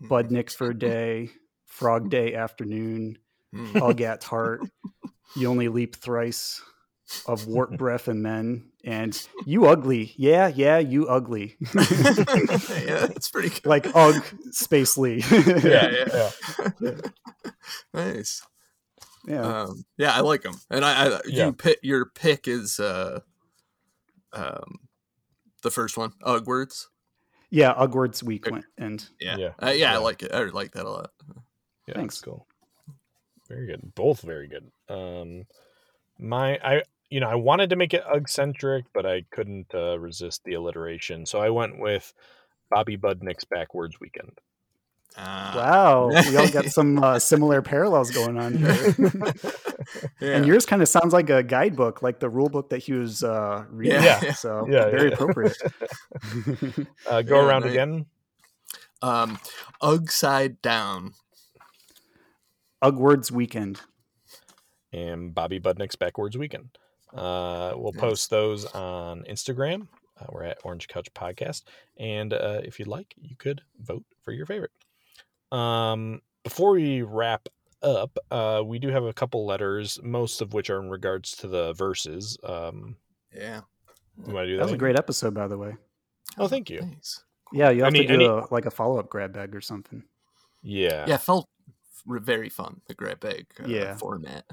Budnick for a Day, Frog Day Afternoon, Mm. Ugg at Heart, You Only Leap Thrice, of Wart Breath and Men, and You Ugly. Yeah, yeah, You Ugly. yeah, it's pretty good. like Ugg Space Lee. yeah, yeah. yeah. nice. Yeah. Um, yeah, I like them, and I, I Yeah. you pick your pick is uh, um, the first one, Ugwards. yeah, Ugwards Weekend. And Yeah, Yeah. Uh, yeah, I like it. I like that a lot. Yeah, Thanks. that's cool. Very good. Both very good. Um, my I you know I wanted to make it Ugg centric, but I couldn't uh, resist the alliteration, so I went with Bobby Budnick's Backwards Weekend. Uh, Wow, we all got some uh, similar parallels going on here. Yeah. And yours kind of sounds like a guidebook, like the rule book that he was uh, reading. Yeah. So Yeah, very yeah. appropriate. Uh, go Yeah, around nice. again. Um, Ugg side down. Ugwards Weekend. and Bobby Budnick's Backwards Weekend. Uh, we'll Nice. post those on Instagram. Uh, we're at Orange Couch Podcast, and uh, if you'd like, you could vote for your favorite. Um, before we wrap up, uh, we do have a couple letters, most of which are in regards to the verses. Um, Yeah. you want to do that? That was a great episode, by the way. Oh, thank you. Thanks. Yeah, you have Any- to do any- a, like a follow up grab bag or something. Yeah. Yeah, it felt very fun. The grab bag uh, Yeah. format.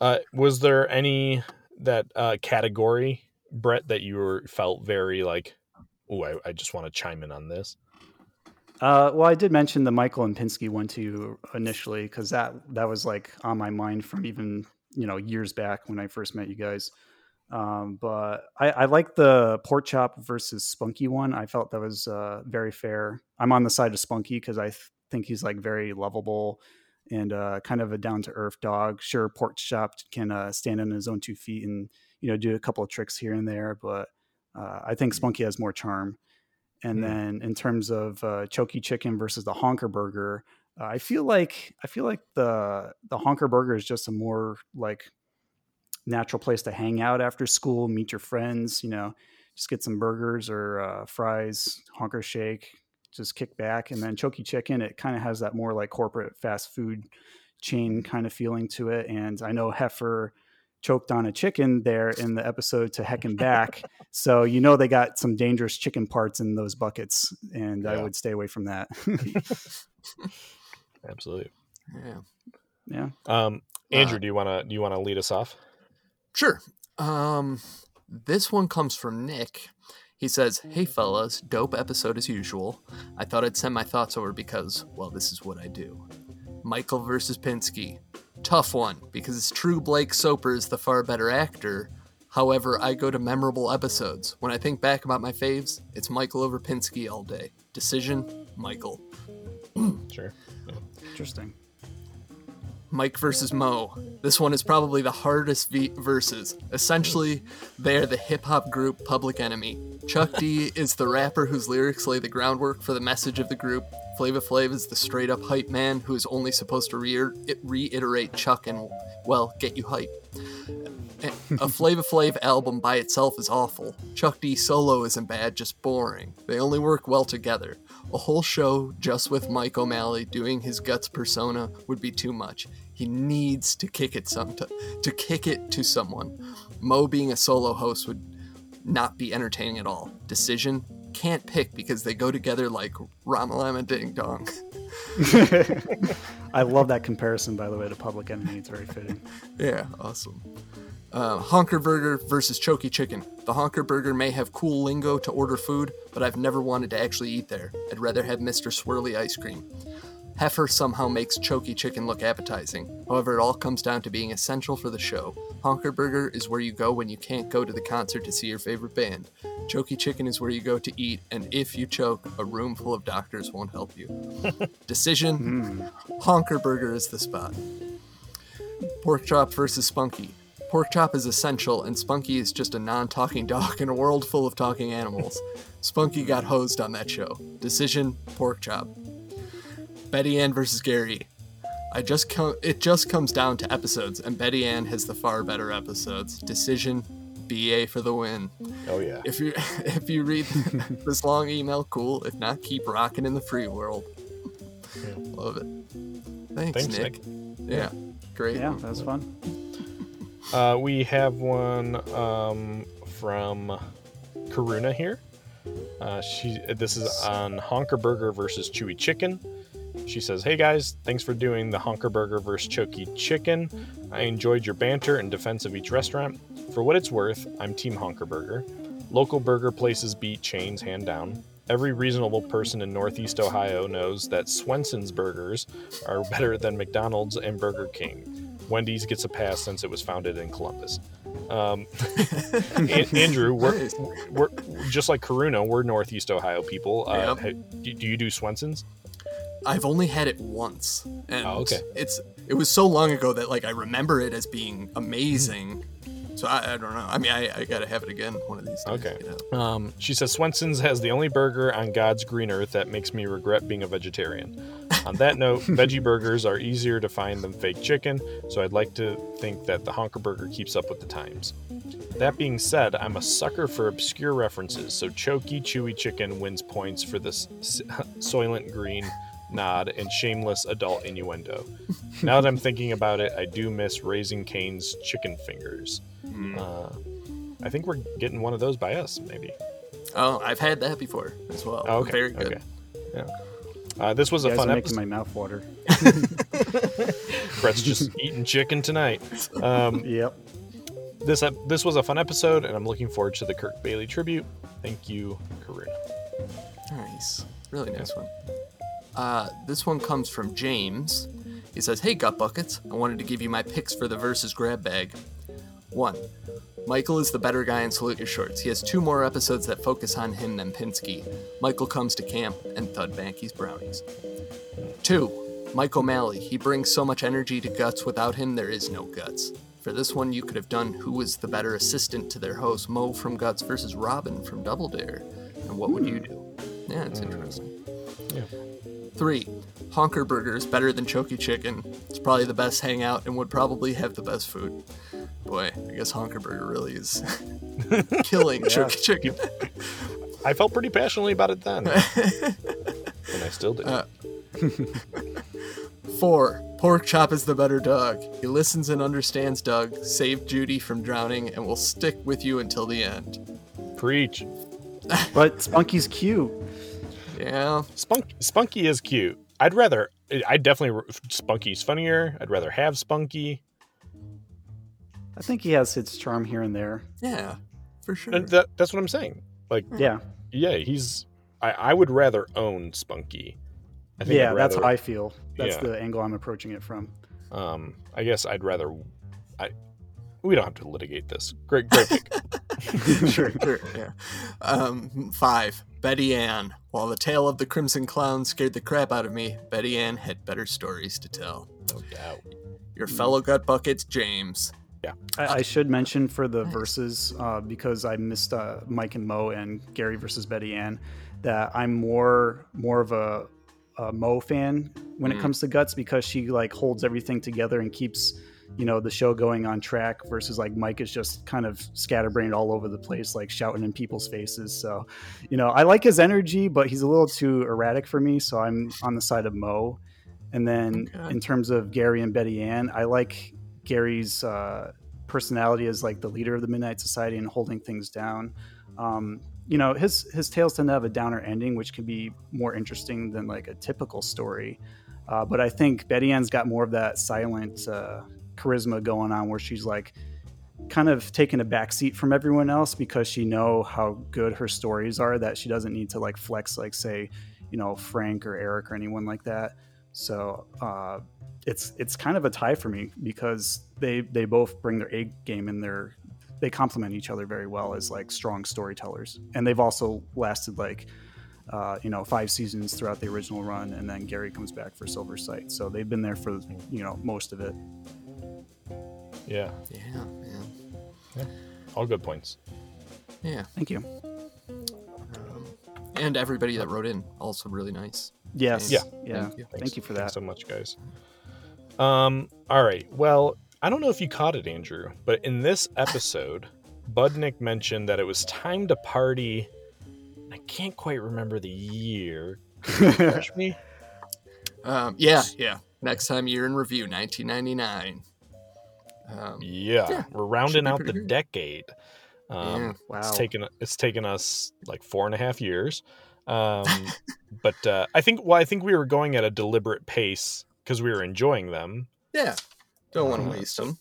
Uh, was there any that uh, category, Brett, that you were felt very like, oh, I, I just want to chime in on this? Uh, well, I did mention the Michael and Pinsky one to you initially because that that was like on my mind from even you know years back when I first met you guys. Um, but I, I like the pork chop versus Spunky one. I felt that was uh, very fair. I'm on the side of Spunky because I th- think he's like very lovable and uh, kind of a down to earth dog. Sure, pork chop can uh, stand on his own two feet and you know do a couple of tricks here and there, but uh, I think Spunky has more charm. And Hmm. then in terms of uh, Choky Chicken versus the Honker Burger, uh, I feel like I feel like the the Honker Burger is just a more like natural place to hang out after school, meet your friends. You know, just get some burgers or uh, fries, Honker Shake, just kick back. And then Choky Chicken, it kind of has that more like corporate fast food chain kind of feeling to it. And I know Heifer choked on a chicken there in the episode to heck and back. so you know they got some dangerous chicken parts in those buckets, and I would stay away from that. Absolutely. Yeah. yeah. Um, Andrew, Uh, do you want to do you want to lead us off? Sure. Um, this one comes from Nick. He says, Hey fellas, dope episode as usual. I thought I'd send my thoughts over because, well, this is what I do. Michael versus Pinsky. Tough one, because it's true Blake Soper is the far better actor. However, I go to memorable episodes. When I think back about my faves, it's Michael over Pinsky all day. Decision, Michael. Sure. Interesting. Mike versus Mo. This one is probably the hardest v- versus. Essentially, they are the hip hop group Public Enemy. Chuck D is the rapper whose lyrics lay the groundwork for the message of the group. Flava Flav is the straight up hype man who is only supposed to re- reiterate Chuck and, well, get you hype. A Flava Flav album by itself is awful. Chuck D solo isn't bad, just boring. They only work well together. A whole show just with Mike O'Malley doing his guts persona would be too much. He needs to kick it some to, to kick it to someone. Mo being a solo host would not be entertaining at all. Decision can't pick because they go together like Ramalama Ding Dong. I love that comparison, by the way, to Public Enemy. It's very fitting. Yeah, awesome. Uh, honker Burger versus Choky Chicken. The Honker Burger may have cool lingo to order food, but I've never wanted to actually eat there. I'd rather have Mr. Swirly ice cream. Heifer somehow makes Choky Chicken look appetizing. However, it all comes down to being essential for the show. Honker Burger is where you go when you can't go to the concert to see your favorite band. Choky Chicken is where you go to eat, and if you choke, a room full of doctors won't help you. Decision hmm. Honker Burger is the spot. Pork Chop versus Spunky. Pork Chop is essential, and Spunky is just a non talking dog in a world full of talking animals. Spunky got hosed on that show. Decision Pork Chop. Betty Ann versus Gary. I just co- it just comes down to episodes, and Betty Ann has the far better episodes. Decision BA for the win. Oh yeah. If you if you read this long email, cool. If not, keep rocking in the free world. Love it. Thanks, Thanks, Nick. Nick. Yeah, great. Yeah, that was fun. Uh, we have one um, from Karuna here. Uh, she this is on Honker Burger versus Chewy Chicken. She says, "Hey guys, thanks for doing the Honker Burger versus Choky Chicken. I enjoyed your banter and defense of each restaurant. For what it's worth, I'm Team Honker Burger. Local burger places beat chains hand down. Every reasonable person in Northeast Ohio knows that Swenson's burgers are better than McDonald's and Burger King. Wendy's gets a pass since it was founded in Columbus. Um, An- Andrew, we're, we're just like Karuna. We're Northeast Ohio people. Uh, Yep. do you do Swenson's? I've only had it once, and Oh, okay. it's it was so long ago that like I remember it as being amazing. So I, I don't know. I mean, I, I gotta have it again one of these days. Okay. you know. Um, she says Swenson's has the only burger on God's green earth that makes me regret being a vegetarian. On that note, veggie burgers are easier to find than fake chicken, so I'd like to think that the Honker Burger keeps up with the times. That being said, I'm a sucker for obscure references, so Choky Chewy Chicken wins points for this s- Soylent Green nod and shameless adult innuendo. now that I'm thinking about it, I do miss Raising Cane's chicken fingers. Uh, I think we're getting one of those by us, maybe. Oh, I've had that before as well. Oh, okay. Very good. Okay. Yeah. Uh, this was You a guys fun are making episode. my mouth water. Brett's just eating chicken tonight. Um, yep. This ep- this was a fun episode, and I'm looking forward to the Kirk Baily tribute. Thank you, Karuna. Nice. Really nice one. Uh, this one comes from James. He says, Hey, Gut Buckets. I wanted to give you my picks for the versus grab bag. 1. Michael is the better guy in Salute Your Shorts. He has two more episodes that focus on him than Pinsky. Michael comes to camp and Thud Banky's brownies. 2. Mike O'Malley. He brings so much energy to Guts. Without him, there is no Guts. For this one, you could have done who was the better assistant to their host, Mo from Guts versus Robin from Double Dare. And what would you do? Yeah, it's interesting. Yeah. Three, Honker Burger is better than Choky Chicken. It's probably the best hangout and would probably have the best food. Boy, I guess Honker Burger really is killing Yeah. Choky Chicken. I felt pretty passionately about it then, and I still do. Uh, Four, Pork Chop is the better dog. He listens and understands Doug, saved Judy from drowning, and will stick with you until the end. Preach. But Spunky's cute. Yeah. Spunk Spunky is cute. I'd rather. I definitely Spunky's funnier. I'd rather have Spunky. I think he has his charm here and there. Yeah, for sure. And that, that's what I'm saying. Like, Yeah. yeah, he's. I, I would rather own Spunky. I think Yeah, I'd that's how I feel. That's Yeah. the angle I'm approaching it from. Um, I guess I'd rather. I we don't have to litigate this. Great, great pick. sure, sure, yeah. Um, five, Betty Ann. While the tale of the Crimson Clown scared the crap out of me, Betty Ann had better stories to tell. No doubt. Your fellow gut buckets, James. Yeah. I, I should mention for the verses uh, because I missed uh, Mike and Mo and Gary versus Betty Ann that I'm more more of a, a Mo fan when it Mm. comes to guts because she like holds everything together and keeps you know the show going on track versus like Mike is just kind of scatterbrained all over the place like shouting in people's faces so you know I like his energy but he's a little too erratic for me so I'm on the side of Mo and then Okay. in terms of Gary and Betty Ann I like Gary's uh, personality as like the leader of the Midnight Society and holding things down. Um, you know, his his tales tend to have a downer ending, which can be more interesting than like a typical story. Uh, but I think Betty Ann's got more of that silent uh, charisma going on, where she's like kind of taking a backseat from everyone else because she know how good her stories are that she doesn't need to like flex like say, you know, Frank or Eric or anyone like that. So uh, it's it's kind of a tie for me because they they both bring their A game and their they complement each other very well as like strong storytellers, and they've also lasted like uh, you know five seasons throughout the original run, and then Gary comes back for Silver Sight, so they've been there for you know most of it. Yeah. Yeah, yeah. Yeah. All good points. Yeah. Thank you. Um, and everybody that wrote in, also really nice. Yes. Yeah. Yeah. Thank you. Thank you for Thanks that. so much, guys. Um, all right. Well, I don't know if you caught it, Andrew, but in this episode, Budnick mentioned that it was time to party. I can't quite remember the year. Could you refresh me? Um, yeah, yeah. Next time you're in review, 1999. Um, Yeah, Yeah, we're rounding out the good. decade. Um, Yeah, wow. It's taken it's taken us like four and a half years, um, but uh, I think well, I think we were going at a deliberate pace because we were enjoying them. yeah. Don't want to Uh, waste them.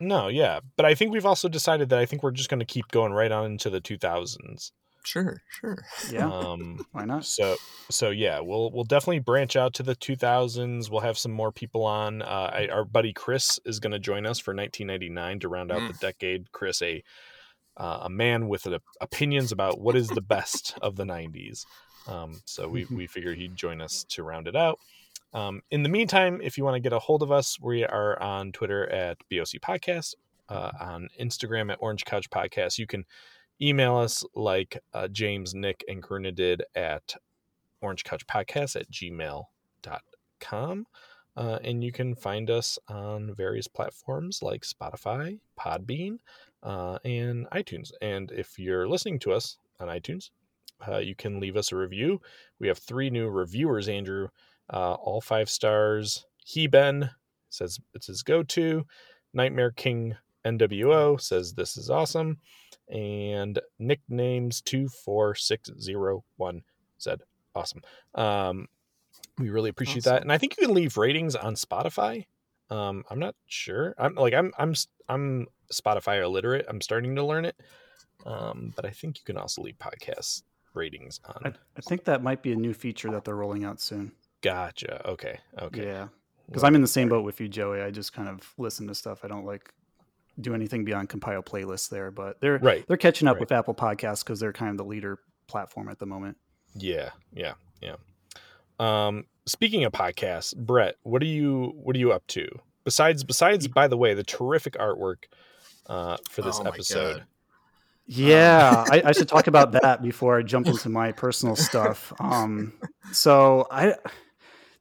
No, yeah, but I think we've also decided that I think we're just going to keep going right on into the 2000s. Sure, sure. Yeah. Um, Why not? so so yeah, we'll we'll definitely branch out to the 2000s. We'll have some more people on. Uh, I, our buddy Chris is going to join us for 1999 to round out Mm. the decade. Chris, a uh, a man with a, opinions about what is the best of the 90s. Um, so we we figured he'd join us to round it out. Um, in the meantime, if you want to get a hold of us, we are on Twitter at BOC Podcast, uh, on Instagram at Orange Couch Podcast. You can email us like uh, James, Nick, and Karuna did at Orange Couch Podcast at gmail.com. Uh, and you can find us on various platforms like Spotify, Podbean, uh, and iTunes. And if you're listening to us on iTunes, uh, you can leave us a review. We have three new reviewers, Andrew, uh, all five stars. He Ben says it's his go to. Nightmare King NWO says this is awesome. And nicknames 24601 said awesome. Um, we really appreciate that. And I think you can leave ratings on Spotify. Um, I'm not sure. I'm like I'm I'm I'm Spotify illiterate. I'm starting to learn it. Um, but I think you can also leave podcast ratings on. I, I think that might be a new feature that they're rolling out soon. Gotcha. Okay. Okay. Yeah. Because I'm in the same boat with you, Joey. I just kind of listen to stuff. I don't like do anything beyond compile playlists there, but they're Right. they're catching up Right. with Apple Podcasts because they're kind of the leader platform at the moment. Yeah, yeah, yeah. Um, speaking of podcasts, Brett, what are you what are you up to? Besides besides by the way, the terrific artwork uh for this Oh episode. God. Yeah, I, I should talk about that before I jump into my personal stuff. Um, so I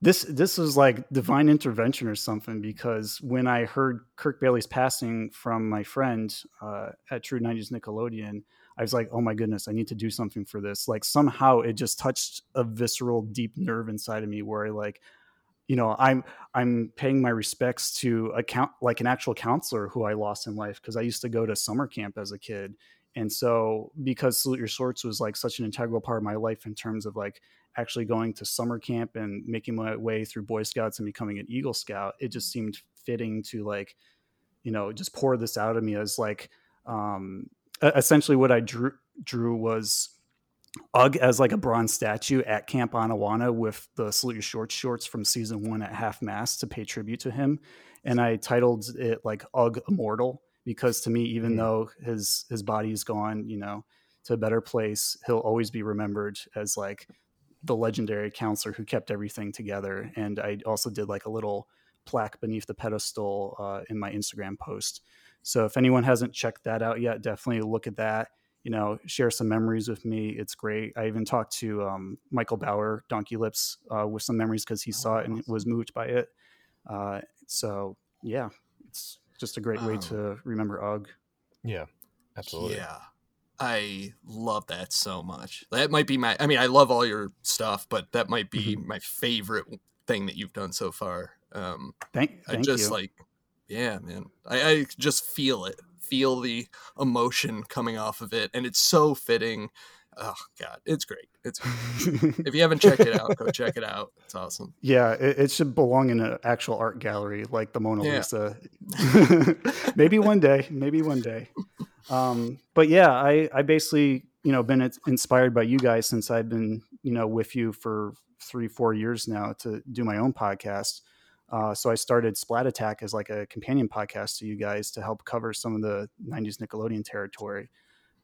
this this was like divine intervention or something because when I heard Kirk Baily's passing from my friend uh, at True Nineties Nickelodeon, I was like, oh my goodness, I need to do something for this. Like somehow it just touched a visceral, deep nerve inside of me where I like you know i'm i'm paying my respects to a count like an actual counselor who i lost in life because i used to go to summer camp as a kid and so because salute your shorts was like such an integral part of my life in terms of like actually going to summer camp and making my way through boy scouts and becoming an eagle scout it just seemed fitting to like you know just pour this out of me as like um essentially what i drew drew was Ugg as like a bronze statue at Camp Anawanna with the Salute Your Shorts shorts from season one at half mast to pay tribute to him. And I titled it like Ugg Immortal because to me, even Mm. though his his body's gone, you know, to a better place, he'll always be remembered as like the legendary counselor who kept everything together. And I also did like a little plaque beneath the pedestal uh, in my Instagram post. So if anyone hasn't checked that out yet, definitely look at that. You know, share some memories with me. It's great. I even talked to um, Michael Bower, Donkey Lips, uh, with some memories because he saw it and was moved by it. Uh, so yeah, it's just a great way to remember UGG. Yeah, absolutely. Yeah. I love that so much. That might be my I mean, I love all your stuff, but that might be Mm-hmm. my favorite thing that you've done so far. Um Thank, I just you. like yeah, man. I, I just feel it. Feel the emotion coming off of it. And it's so fitting. Oh god, it's great. It's if you haven't checked it out, go check it out. It's awesome. Yeah, it, it should belong in an actual art gallery like the Mona Yeah. Lisa. maybe one day, maybe one day. Um, but yeah, I, I basically, you know, been inspired by you guys since I've been, you know, with you for three, four years now to do my own podcast. Uh, so I started Splat Attack as like a companion podcast to you guys to help cover some of the 90s Nickelodeon territory.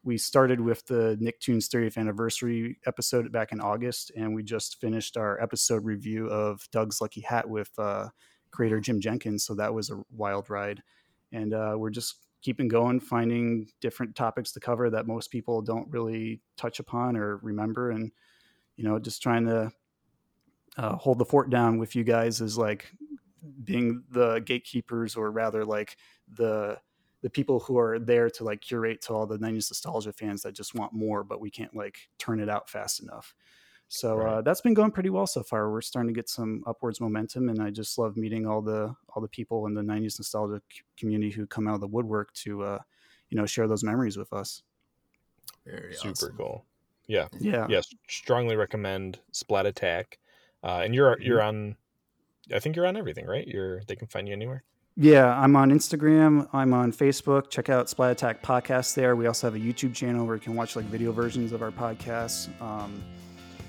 We started with the Nicktoons 30th anniversary episode back in August, and we just finished our episode review of Doug's Lucky Hat with uh, creator Jim Jenkins. So that was a wild ride. And uh, we're just keeping going, finding different topics to cover that most people don't really touch upon or remember. And, you know, just trying to uh, hold the fort down with you guys is like being the gatekeepers or rather like the the people who are there to like curate to all the 90s nostalgia fans that just want more but we can't like turn it out fast enough so uh, that's been going pretty well so far we're starting to get some upwards momentum and i just love meeting all the all the people in the 90s nostalgia c- community who come out of the woodwork to uh, you know share those memories with us Very Super awesome. cool. Yeah. Yeah. Yes. Strongly recommend Splat Attack. Uh, and you're you're on. I think you're on everything, right? You're they can find you anywhere. Yeah, I'm on Instagram. I'm on Facebook. Check out Splat Attack Podcast there. We also have a YouTube channel where you can watch like video versions of our podcasts. Um,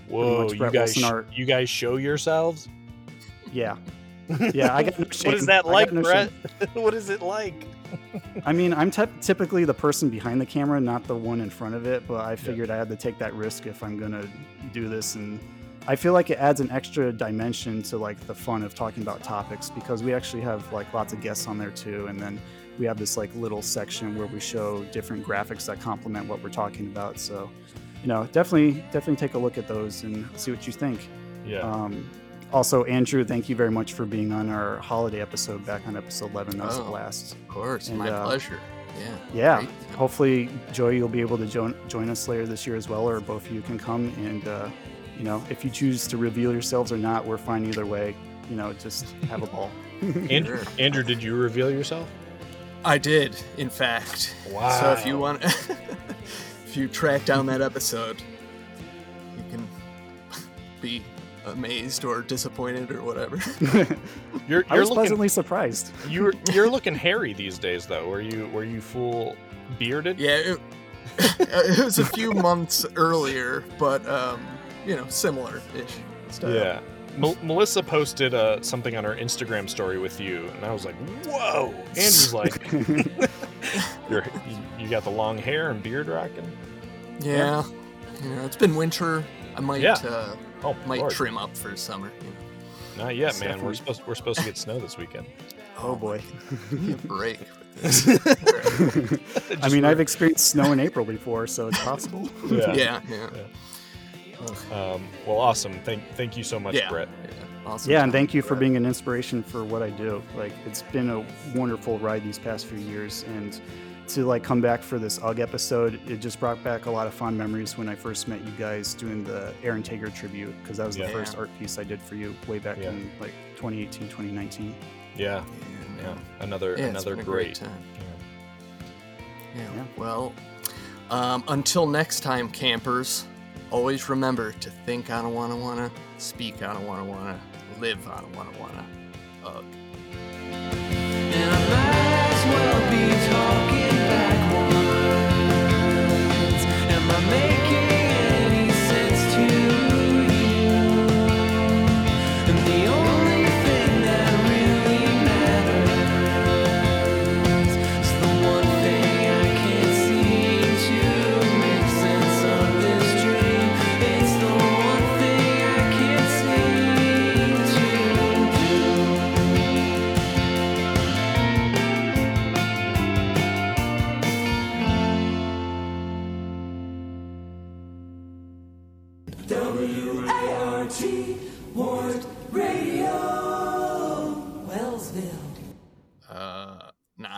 Whoa, you guys, you guys show yourselves. Yeah, yeah. I got no what is that like, no Brett? what is it like? I mean, I'm typ- typically the person behind the camera, not the one in front of it. But I figured I had to take that risk if I'm gonna do this, and I feel like it adds an extra dimension to like the fun of talking about topics because we actually have like lots of guests on there too, and then we have this like little section where we show different graphics that complement what we're talking about. So, you know, definitely, definitely take a look at those and see what you think. Yeah. Um, also, Andrew, thank you very much for being on our holiday episode back on episode 11. That was a Oh, blast. Of course, And, my uh, pleasure. Yeah. Yeah. great. Hopefully, Joey, you'll be able to join, join us later this year as well, or both of you can come. And, uh, you know, if you choose to reveal yourselves or not, we're fine either way. You know, just have a ball. Andrew, Andrew, did you reveal yourself? I did, in fact. Wow. So if you want, if you track down that episode, you can be amazed or disappointed or whatever. You're, I you're was looking, pleasantly surprised. You're you're looking hairy these days, though. Were you were you full bearded? yeah, it, it was a few months earlier, but um, you know, similar-ish style. Yeah. Mel- Melissa posted uh, something on her Instagram story with you, and I was like, "Whoa!" Andrew's like, You're, you, "You got the long hair and beard rocking." Yeah. You know, it's been winter. I might Yeah. uh, Oh, might Lord. trim up for summer. you know. Not yet, It's man. We're supposed we're supposed to get snow this weekend. Oh, boy. Give me a break. I mean, I've experienced snow in April before, so it's possible. Yeah. yeah, yeah. Um, well, awesome. Thank thank you so much, Yeah. Brett. Awesome. Yeah, and thank you for being an inspiration for what I do. Like, it's been a wonderful ride these past few years, and to like come back for this UGG episode, it just brought back a lot of fond memories when I first met you guys doing the Aron Tager tribute because that was the first art piece I did for you way back Yeah. in like 2018, 2019. Yeah, yeah. Another Yeah, another great. great time. Yeah. Yeah. Well, um, until next time, campers, always remember to think on a wanna wanna, speak on a wanna wanna, live on a wanna wanna. Ugh.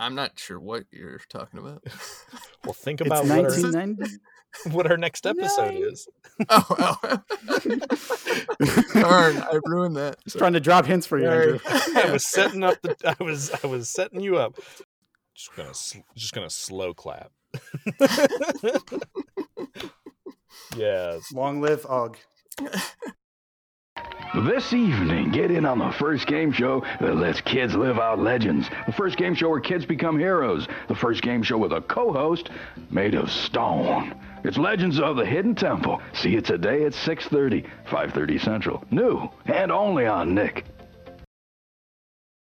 I'm not sure what you're talking about. Well, think about what our, what our next episode is. oh, oh. darn! I ruined that. Just trying to drop hints for you, Andrew. I was setting up the. I was. I was setting you up. Just gonna. Just gonna slow clap. yes. Long live Ugg. This evening, get in on the first game show that lets kids live out legends. The first game show where kids become heroes. The first game show with a co-host made of stone. It's Legends of the Hidden Temple. See it today at 6:30, 5:30 Central. New and only on Nick.